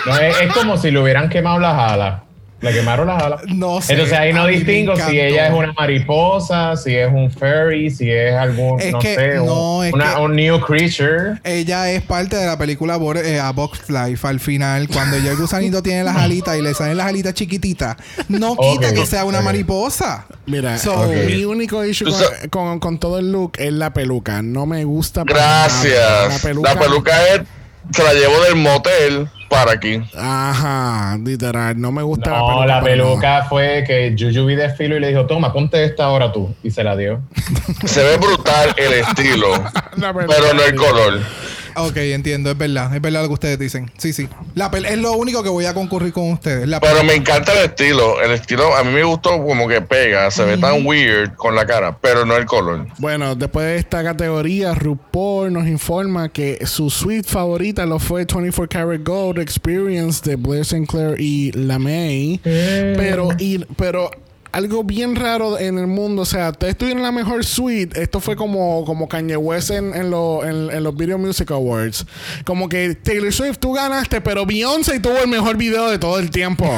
no, es, es como si le hubieran quemado las alas. Le quemaron las alas. No sé. Entonces ahí no distingo si ella es una mariposa, si es un fairy, si es algún, Es no que- sé, un- no, es una- que- un new creature. Ella es parte de la película Bo- eh, A Box Life. Al final, cuando ya el gusanito tiene las alitas y le salen las alitas chiquititas, no quita que sea una mariposa. Mira, So- mi único issue con, sa- con- con todo el look es la peluca. No me gusta. para nada. Gracias. La peluca, es. Se la llevo del motel para aquí. Ajá, literal. No me gusta No, la peluca fue que Juju vi desfilo y le dijo, toma, ponte esta ahora tú. Y se la dio. Se ve brutal el estilo, pero no el color. Ok, entiendo, es verdad. Es verdad lo que ustedes dicen. Sí, sí. La pel- es lo único que voy a concurrir con ustedes. La Pero me encanta el estilo. El estilo a mí me gustó como que pega. Se ve tan weird con la cara, pero no el color. Bueno, después de esta categoría, RuPaul nos informa que su suite favorita lo fue 24 Karat Gold Experience de Blair Sinclair y La May. Pero, y, pero algo bien raro en el mundo, o sea, ustedes tuvieron la mejor suite. Esto fue como, como Kanye West en, en, lo- en- en los Video Music Awards. Como que Taylor Swift, tú ganaste, pero Beyoncé tuvo el mejor video de todo el tiempo.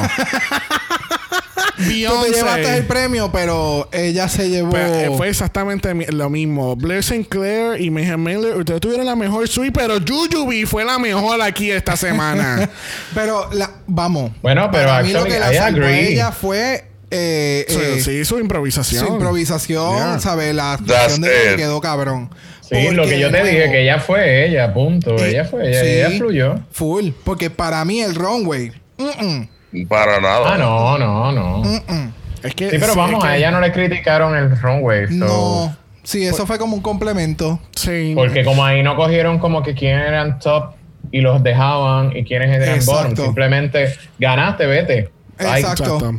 Tú te Beyoncé. llevaste el premio, pero ella se llevó. Eh, fue exactamente lo mismo. Blair Sinclair y Mayhem Miller, ustedes tuvieron la mejor suite, pero Jujubee fue la mejor aquí esta semana. Pero la, vamos. Bueno, pero Para mí lo que la salvó ella fue eh, sí, eh, sí, su improvisación. su improvisación, Yeah. ¿sabes? La actuación de quedó cabrón. Sí, lo que yo te dije, que ella fue ella, punto. Ella fue ella, sí, ella fluyó. Full. Porque para mí el runway. mm, mm, Para nada. Ah, no, no, no. mm, mm. Es que, Sí, pero sí, vamos, es que- a ella no le criticaron el runway. so- No. Sí, eso fue como un complemento. Sí. Porque como ahí no cogieron como que quiénes eran top y los dejaban y quiénes eran Exacto. bottom. Simplemente ganaste, vete. Exacto. Exacto.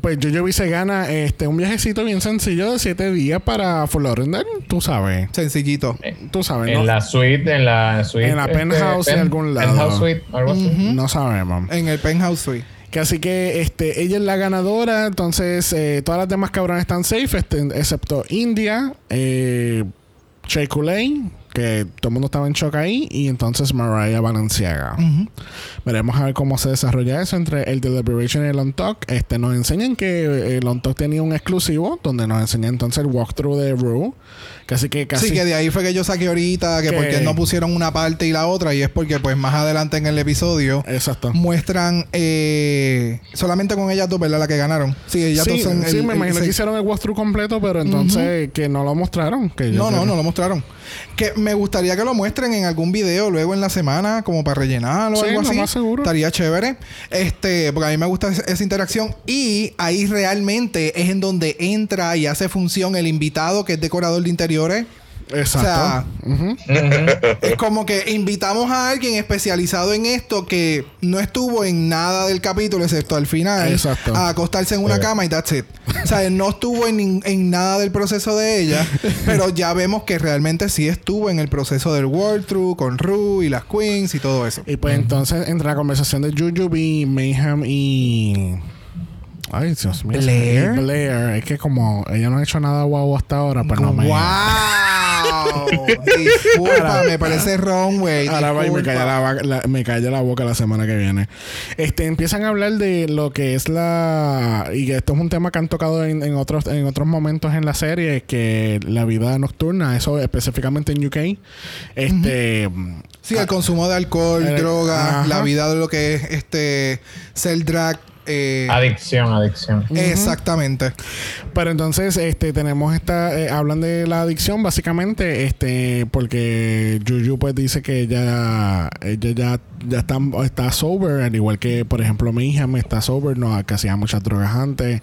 Pues Jujubee se gana este, un viajecito bien sencillo de siete días para Lauderdale. Tú sabes. Sencillito. Tú sabes, En ¿no? la suite, en la suite. En la penthouse en algún lado. Penthouse suite, algo así. No sabemos. En el penthouse suite. Que así que este, ella es la ganadora. Entonces, eh, todas las demás cabronas están safe, este, excepto India, eh, Shea que todo el mundo estaba en shock ahí, y entonces Mariah Balenciaga. Veremos a ver cómo se desarrolla eso entre el Deliberation y el On Talk. Este, nos enseñan que el On Talk tenía un exclusivo, donde nos enseña entonces el walkthrough de Rue. Así que casi. Sí, que de ahí fue que yo saqué ahorita que Que- por qué no pusieron una parte y la otra. Y es porque, pues, más adelante en el episodio Exacto. muestran eh, solamente con ellas dos, ¿verdad? La que ganaron. Sí, ellas Sí, dos son. sí, el- me el- imagino que hicieron el walkthrough completo, pero entonces que no lo mostraron. Que No, no, no lo mostraron. Que me gustaría que lo muestren en algún video luego en la semana, como para rellenar o Sí, algo así. más seguro. Estaría chévere. Este, porque a mí me gusta esa, esa interacción. Y ahí realmente es en donde entra y hace función el invitado que es decorador de interiores. Exacto. O sea, es como que invitamos a alguien especializado en esto que no estuvo en nada del capítulo, excepto al final, Exacto. a acostarse en una Sí. cama y that's it. O sea, no estuvo en, en nada del proceso de ella, pero ya vemos que realmente sí estuvo en el proceso del World Through con Rue y las Queens y todo eso. Y pues entonces entre la conversación de Jujubee, Mayhem y. Ay, Dios mío. Blair. Blair. Es que como ella no ha hecho nada guau hasta ahora, pues no me. ¡Wow! Disculpa, me parece wrong, güey. Ahora va y me calla la, la- me calla la boca la semana que viene. Este, empiezan a hablar de lo que es la... Y que esto es un tema que han tocado en, en otros, en otros momentos en la serie, que la vida nocturna, eso específicamente en UK. Este... Sí, el consumo de alcohol, Eh, droga, ajá. la vida de lo que es este ser drag. Eh, Adicción, adicción. Exactamente. Pero entonces, este, tenemos esta, eh, hablan de la adicción básicamente, este, porque Juju pues dice que ella, ella ya, ya está, está sober, al igual que por ejemplo Mayhem está sober, no, que hacía muchas drogas antes,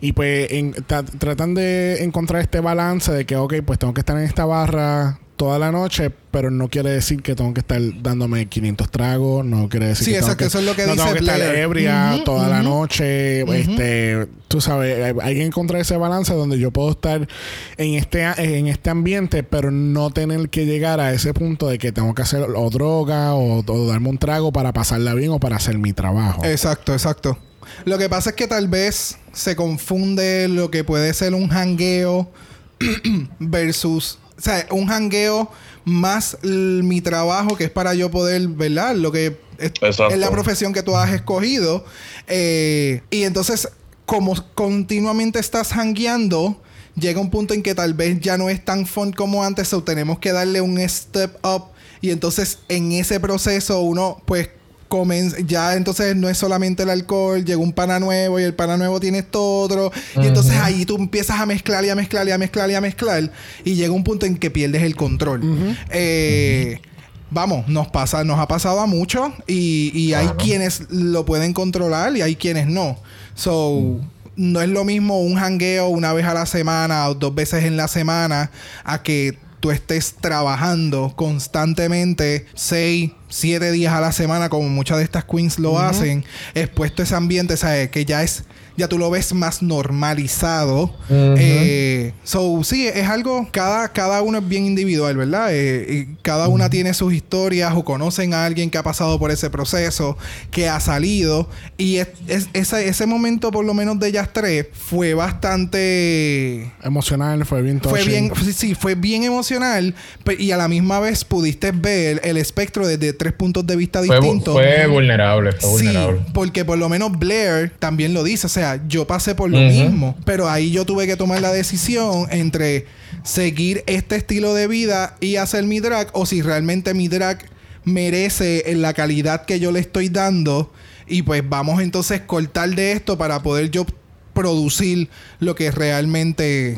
y pues en- tratan de encontrar este balance de que, ok, pues tengo que estar en esta barra toda la noche, pero no quiere decir que tengo que estar dándome 500 tragos, no quiere decir Sí, que tengo que, eso es lo que no dice tengo que estar ebria toda la noche, este, tú sabes, hay- que encontrar ese balance donde yo puedo estar en este en este ambiente, pero no tener que llegar a ese punto de que tengo que hacer o droga o, o darme un trago para pasarla bien o para hacer mi trabajo. Exacto, exacto. Lo que pasa es que tal vez se confunde lo que puede ser un jangueo versus, o sea, un jangueo más mi trabajo que es para yo poder, ¿verdad? Lo que es la profesión que tú has escogido. Eh, y entonces, como continuamente estás hangueando, llega un punto en que tal vez ya no es tan fun como antes, o tenemos que darle un step up. Y entonces, en ese proceso, uno, pues, comen- ya entonces no es solamente el alcohol, llega un pana nuevo y el pana nuevo tiene esto otro. Y entonces ahí tú empiezas a mezclar y a mezclar y a mezclar y a mezclar. Y llega un punto en que pierdes el control. Eh, Vamos, nos pasa, nos ha pasado a muchos y, y hay quienes lo pueden controlar y hay quienes no. So, no es lo mismo un jangueo una vez a la semana o dos veces en la semana a que tú estés trabajando constantemente seis, siete días a la semana como muchas de estas queens lo hacen, expuesto a ese ambiente, ¿sabes? Que ya es, ya tú lo ves más normalizado. Eh, so, sí, es algo, cada, cada uno es bien individual, ¿verdad? Eh, y cada una tiene sus historias o conocen a alguien que ha pasado por ese proceso, que ha salido. Y es, es- ese, ese momento, por lo menos de ellas tres, fue bastante Emocional, fue bien fue touching. bien, sí, sí, fue bien emocional y a la misma vez pudiste ver el espectro desde tres puntos de vista Fue, distintos. fue vulnerable, fue Sí, vulnerable. porque por lo menos Blair también lo dice. O sea, yo pasé por lo mismo. Pero ahí yo tuve que tomar la decisión entre seguir este estilo de vida y hacer mi drag. O si realmente mi drag merece en la calidad que yo le estoy dando. Y pues vamos entonces cortar de esto para poder yo producir lo que realmente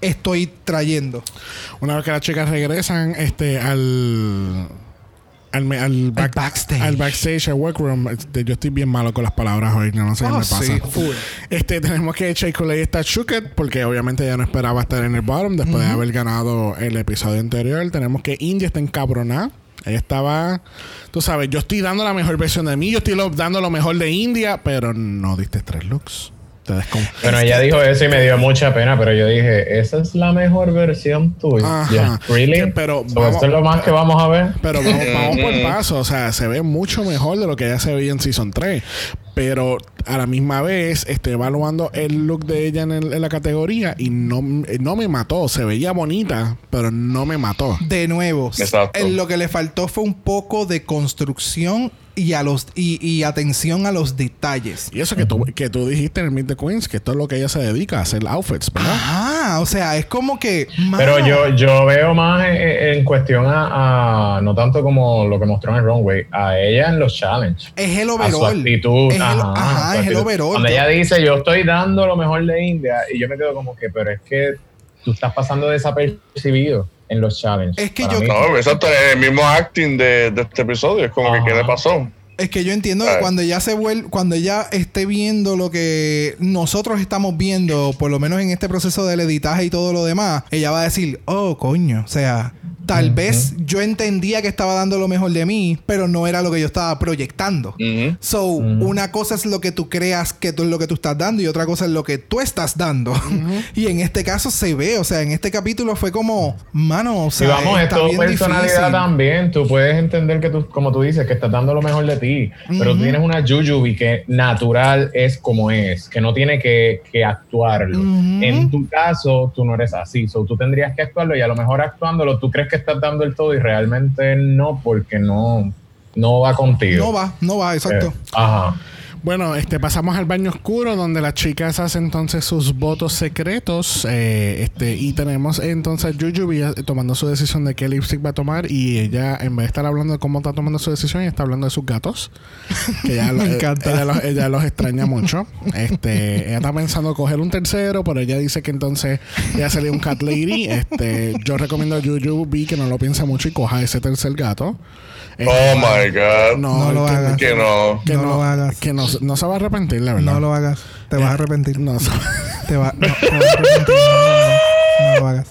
estoy trayendo. Una vez que las chicas regresan este al al, al, back- backstage. al backstage, al workroom. Este, yo estoy bien malo con las palabras hoy, no sé qué Oh, me pasa. full. Este, tenemos que Coulee está shooked porque obviamente ella no esperaba estar en el bottom después de haber ganado el episodio anterior. Tenemos que India está encabronada. Ella estaba, tú sabes, yo estoy dando la mejor versión de mí, yo estoy lo- dando lo mejor de India, pero no diste tres looks. Bueno, ella dijo eso y me dio mucha pena, pero yo dije, esa es la mejor versión tuya. Ajá. Yeah, ¿Really? Pero So, vamos- ¿Esto es lo más que vamos a ver? Pero vamos, vamos por paso, o sea, se ve mucho mejor de lo que ya se veía en Season 3. Pero a la misma vez, estoy evaluando el look de ella en, el- en la categoría y no, no me mató. Se veía bonita, pero no me mató. De nuevo, Exacto. lo que le faltó fue un poco de construcción y a los y, y atención a los detalles. Y eso que, tú, que tú dijiste en el Meet the Queens, que esto es lo que ella se dedica a hacer outfits, ¿verdad? Ah, o sea, es como que. Pero yo, yo veo más en, en cuestión a, a- no tanto como lo que mostró en el runway, a ella en los challenges. Es el A su overall. actitud. Es el, ajá, ajá, su es el actitud. overall. Cuando ella dice, yo estoy dando lo mejor de India, y yo me quedo como que, pero es que tú estás pasando desapercibido en los challenges. Es que yo-. No, exacto, el mismo acting de, de este episodio. Es como Ajá. que, ¿qué le pasó? Es que yo entiendo que cuando ella se vuelve, cuando ella esté viendo lo que nosotros estamos viendo, por lo menos en este proceso del editaje y todo lo demás, ella va a decir, oh, coño, o sea, tal vez yo entendía que estaba dando lo mejor de mí, pero no era lo que yo estaba proyectando. So, una cosa es lo que tú creas que tú es lo que tú estás dando y otra cosa es lo que tú estás dando. y en este caso se ve, o sea, en este capítulo fue como, mano, o sea, y vamos, está esto es bien personalidad difícil. también. Tú puedes entender que tú, como tú dices, que estás dando lo mejor de ti. Pero tú tienes una Jujubi que natural es como es, que no tiene que, que actuarlo. En tu caso, tú no eres así. So, tú tendrías que actuarlo y a lo mejor actuándolo, tú crees que estás dando el todo y realmente no, porque no, no va contigo. No va, no va, exacto. Eh, ajá. Bueno, este pasamos al baño oscuro donde las chicas hacen entonces sus votos secretos. eh, este, y tenemos entonces a Jujubi eh, tomando su decisión de qué lipstick va a tomar. Y ella, en vez de estar hablando de cómo está tomando su decisión, está hablando de sus gatos. Que ella, Me eh, encanta. Ella, los, ella los extraña mucho. Este, ella está pensando coger un tercero, pero ella dice que entonces ella sería un cat lady. Este, yo recomiendo a Jujubi que no lo piense mucho y coja ese tercer gato. Oh my God. No lo que- hagas. Que no. que No no, lo hagas. Que no, no se va a arrepentir, la verdad. No lo hagas. Te vas a arrepentir. No se- Te, va, no, te vas a arrepentir. No lo hagas.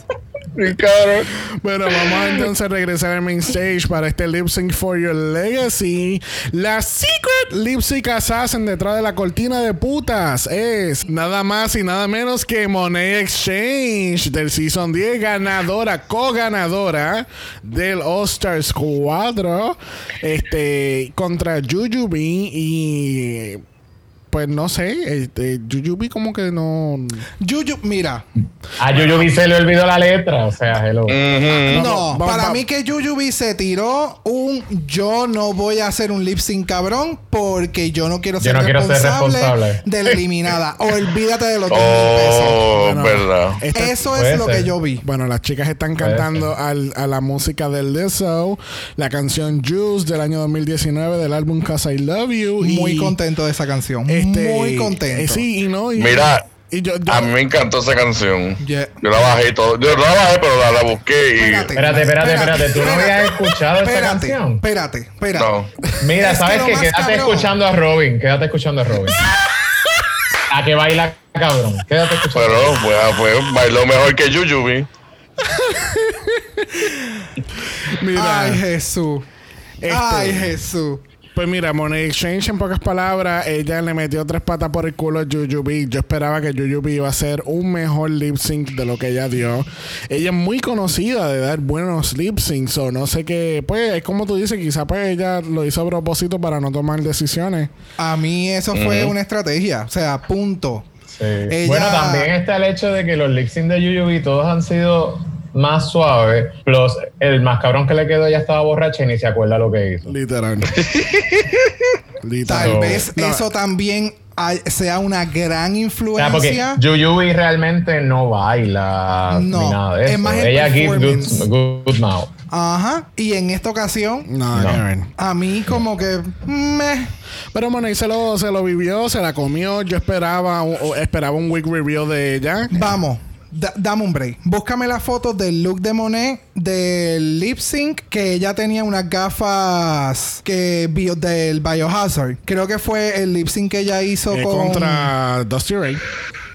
Bueno, vamos entonces a regresar al main stage para este Lip Sync for Your Legacy. La Secret Lip Sync Assassin detrás de la cortina de putas es nada más y nada menos que Money Exchange del Season 10, ganadora, co-ganadora del All Stars 4 este, contra Jujubi y pues no sé, este, Jujubee como que no... Yuyu, mira. A Yuyubi se le olvidó la letra. O sea, hello. No, vamos, para vamos. mí que Yuyubi se tiró un yo no voy a hacer un lip sync cabrón porque yo no quiero Yo ser, no quiero ser responsable, responsable. de la eliminada. Olvídate de los 10 mil pesos. Oh, Bueno, verdad. Eso es lo ser. que yo vi. Bueno, las chicas están Puede cantando al- a la música de Lizzo, la canción Juice del año 2019 del álbum Cause I Love You. y, Muy contento de esa canción. Este, Muy contento. eh, sí, y no. y- Mira, y yo, yo- A mí me encantó esa canción. Yeah. Yo la bajé y todo. Yo la bajé, pero la, la busqué y. Espérate. Espérate, espérate, espérate. ¿Tú no habías escuchado esa canción? espérate, espérate. No. Mira, Es ¿sabes qué? Quédate cabrón- escuchando a Robin. Quédate escuchando a Robin. a que baila cabrón. Quédate escuchando. Pero pues, pues bailó mejor que Yuyubi. mira, Ay, Jesús. Este- Ay, Jesús. Pues mira, Money Exchange, en pocas palabras, ella le metió tres patas por el culo a Jujubee. Yo esperaba que Jujubee iba a hacer un mejor lip sync de lo que ella dio. Ella es muy conocida de dar buenos lip syncs, o no sé qué. Pues es como tú dices, quizá pues ella lo hizo a propósito para no tomar decisiones. A mí eso fue una estrategia. O sea, punto. Sí. Ella- Bueno, también está el hecho de que los lip sync de Yuyubi todos han sido más suaves. Plus, el más cabrón que le quedó ya estaba borracha y ni se acuerda lo que hizo. Literal. Literal. Tal vez No. eso también sea una gran O sea, porque influencia. Yuyubi realmente no baila No, ni nada de es eso. más el Ella gives good, good mouth. Ajá. Y en esta ocasión, No, No. a mí como que me Pero Monet se lo, se lo vivió, se la comió. Yo esperaba, o esperaba un week review de ella. Vamos, da- dame un break. Búscame las fotos del look de Monet del lip sync que ella tenía unas gafas que bio, del Biohazard. Creo que fue el lip sync que ella hizo eh, con contra Dusty Ray.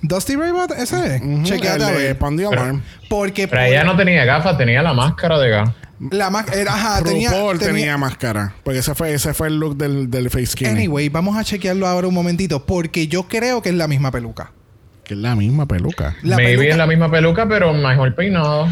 Dusty Ray Bot- ese es. Chequeate el a ver. Alarm. Porque Pero ella no tenía gafas, tenía la máscara de gas. la más era ajá, tenía, tenía, tenía- máscara. Porque ese fue, ese fue el look del, del face skinny. Anyway, vamos a chequearlo ahora un momentito porque yo creo que es la misma peluca. Que es la misma peluca. La Maybe peluca- es la misma peluca, pero mejor peinado.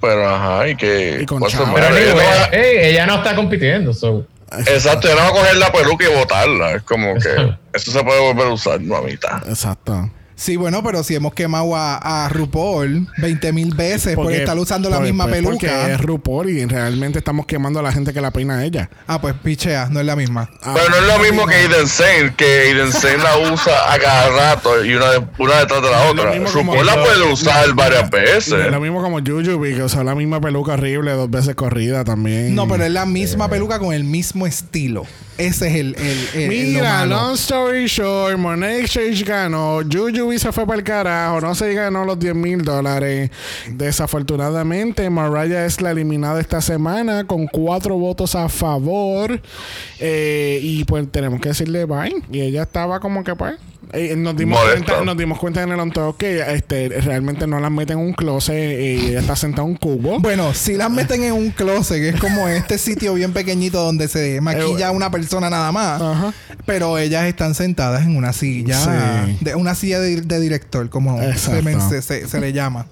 Pero ajá, y que. Y con ¿cuál se chavo. muere? Pero Ella no anyway, va- ey, ella no está compitiendo, so. Exacto, yo no voy a coger la peluca y botarla. Es como que eso se puede volver a usar, mamita. Exacto. Sí, bueno, pero si hemos quemado a, a RuPaul 20 mil veces por Porque- estar usando la por- misma pues, Porque peluca. es RuPaul y realmente estamos quemando a la gente que la peina a ella. Ah, pues pichea, no es la misma. Ah, Pero no es lo mismo que Aiden Zane, que Aiden Zane la usa a cada rato y una, de- una detrás de la otra. mismo como RuPaul la yo- puede usar varias veces. Lo mismo como Jujubee, que usó la misma peluca horrible dos veces corrida también. No, pero es la misma peluca con el mismo estilo. Ese es el. el, el- el lo Mira, malo. long story short, Monet Exchange ganó, Jujubee se fue para el carajo, no se ganó los 10 mil dólares. Desafortunadamente, Mariah es la eliminada esta semana con cuatro votos a favor. Eh, y pues tenemos que decirle bye. Y ella estaba como que pues... eh, nos, dimos cuenta, nos dimos cuenta en el on top que este, realmente no las meten en un closet y ella está sentada en un cubo. Bueno, si las meten en un closet, que es como este sitio bien pequeñito donde se maquilla una persona nada más. Ajá. Pero ellas están sentadas en una silla. Sí. De, una silla de, de director, como se, Exacto. men- se- se- se le llama.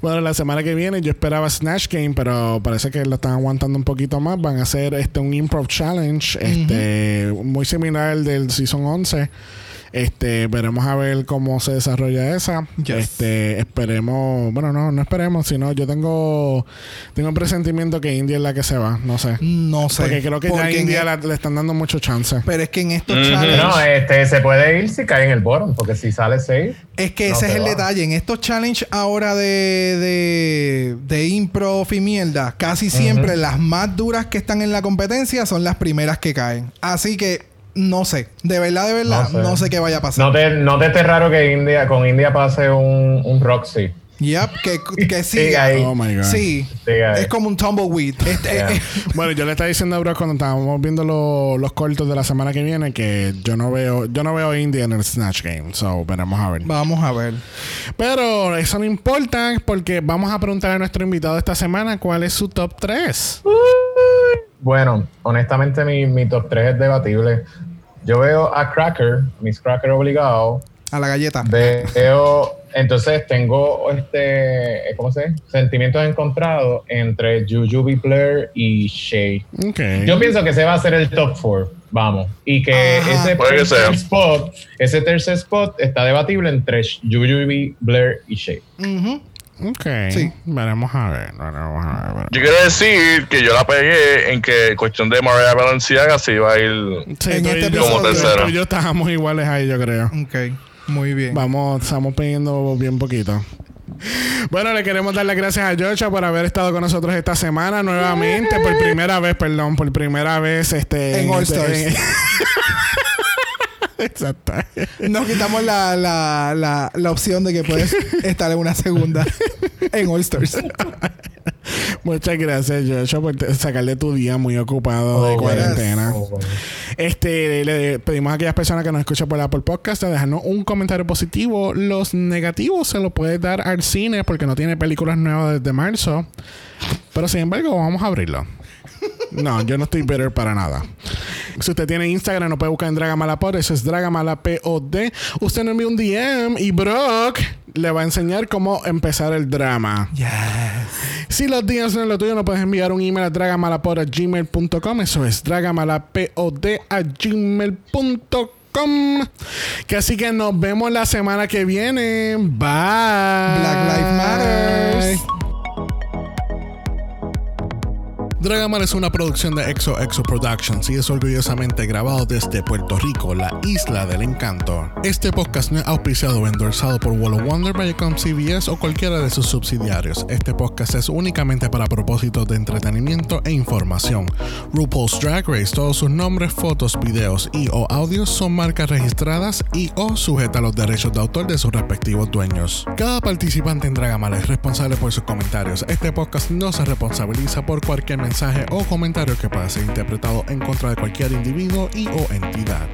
Bueno, la semana que viene yo esperaba Snatch Game, pero parece que lo están aguantando un poquito más. Van a hacer este un improv challenge, este muy similar al del season 11. Este, veremos a ver cómo se desarrolla esa. Yes. Este, esperemos, bueno, no, no esperemos, sino yo tengo tengo un presentimiento que India es la que se va, no sé. No sé. Porque creo que ya Porque en India e- la- le están dando mucho chance. Pero es que en estos Ujú. challenges. No, este se puede ir si cae en el bottom, porque si sale 6. Es que No ese es el va. detalle. En estos challenges ahora de, de, de improv y mierda, casi siempre las más duras que están en la competencia son las primeras que caen. Así que no sé. De verdad, de verdad, no No sé, qué vaya a pasar. No te, no te esté raro que India, con India pase un, un Roxy. Yep, que, que siga. ahí. Oh my god. Sí. Ahí. Es como un tumbleweed. Este, Yeah. eh, Bueno, yo le estaba diciendo a Bro cuando estábamos viendo lo- los cortos de la semana que viene que yo no veo, yo no veo a India en el Snatch Game. So, veremos a ver. vamos a ver. Pero eso no importa porque vamos a preguntar a nuestro invitado esta semana cuál es su top 3. Bueno, honestamente mi, mi top 3 es debatible. Yo veo a Cracker, Miss Cracker obligado, A la galleta. Veo, entonces tengo este, ¿cómo se dice? Sentimientos encontrados entre Jujubee Blair y Shay. Ok. Yo pienso que ese va a ser el top 4, vamos. Y que Ajá. ese tercer spot, ese tercer spot está debatible entre Jujubee, Blair y Shay. Ujú. Ok. Sí. Veremos a ver. Veremos a ver. veremos. Yo quiero decir que yo la pegué en que cuestión de Mariah Balenciaga se iba a ir. Sí, En tú y este yo- Como y yo estábamos iguales ahí, yo creo. Ok. Muy bien. Vamos, estamos pidiendo bien poquito. Bueno, le queremos dar las gracias a Georgia por haber estado con nosotros esta semana nuevamente, por primera vez, perdón, por primera vez este, En All este- Stars. en- Exacto. Nos quitamos la, la, la, la opción de que puedes estar en una segunda en All Stars. Muchas gracias, Georgia, por sacarle tu día muy ocupado de Oh, cuarentena. Oh. Este, le pedimos a aquellas personas que nos escuchan por Apple Podcast a dejarnos un comentario positivo. Los negativos se los puedes dar al cine porque no tiene películas nuevas desde marzo. Pero sin embargo, vamos a abrirlo. No, yo no estoy bitter para nada. Si usted tiene Instagram, no puede buscar en Dragamalapod. Eso es Dragamalapod. Usted nos envía un DM y Brock le va a enseñar cómo empezar el drama. Yes. Si los días no es lo tuyo, no puedes enviar un email a dragamalapod.gmail.com. Eso es dragamalapod a gmail.com. Que así que nos vemos la semana que viene. Bye. Black Lives Matters. Dragamar es una producción de Exo Exo Productions y es orgullosamente grabado desde Puerto Rico, la isla del encanto. Este podcast no es auspiciado o endorsado por Wall of Wonder, Viacom CBS o cualquiera de sus subsidiarios. Este podcast es únicamente para propósitos de entretenimiento e información. RuPaul's Drag Race, todos sus nombres, fotos, videos y o audios son marcas registradas y o sujeta a los derechos de autor de sus respectivos dueños. Cada participante en Dragamala es responsable por sus comentarios. Este podcast no se responsabiliza por cualquier mensaje o comentario que pueda ser interpretado en contra de cualquier individuo y o entidad.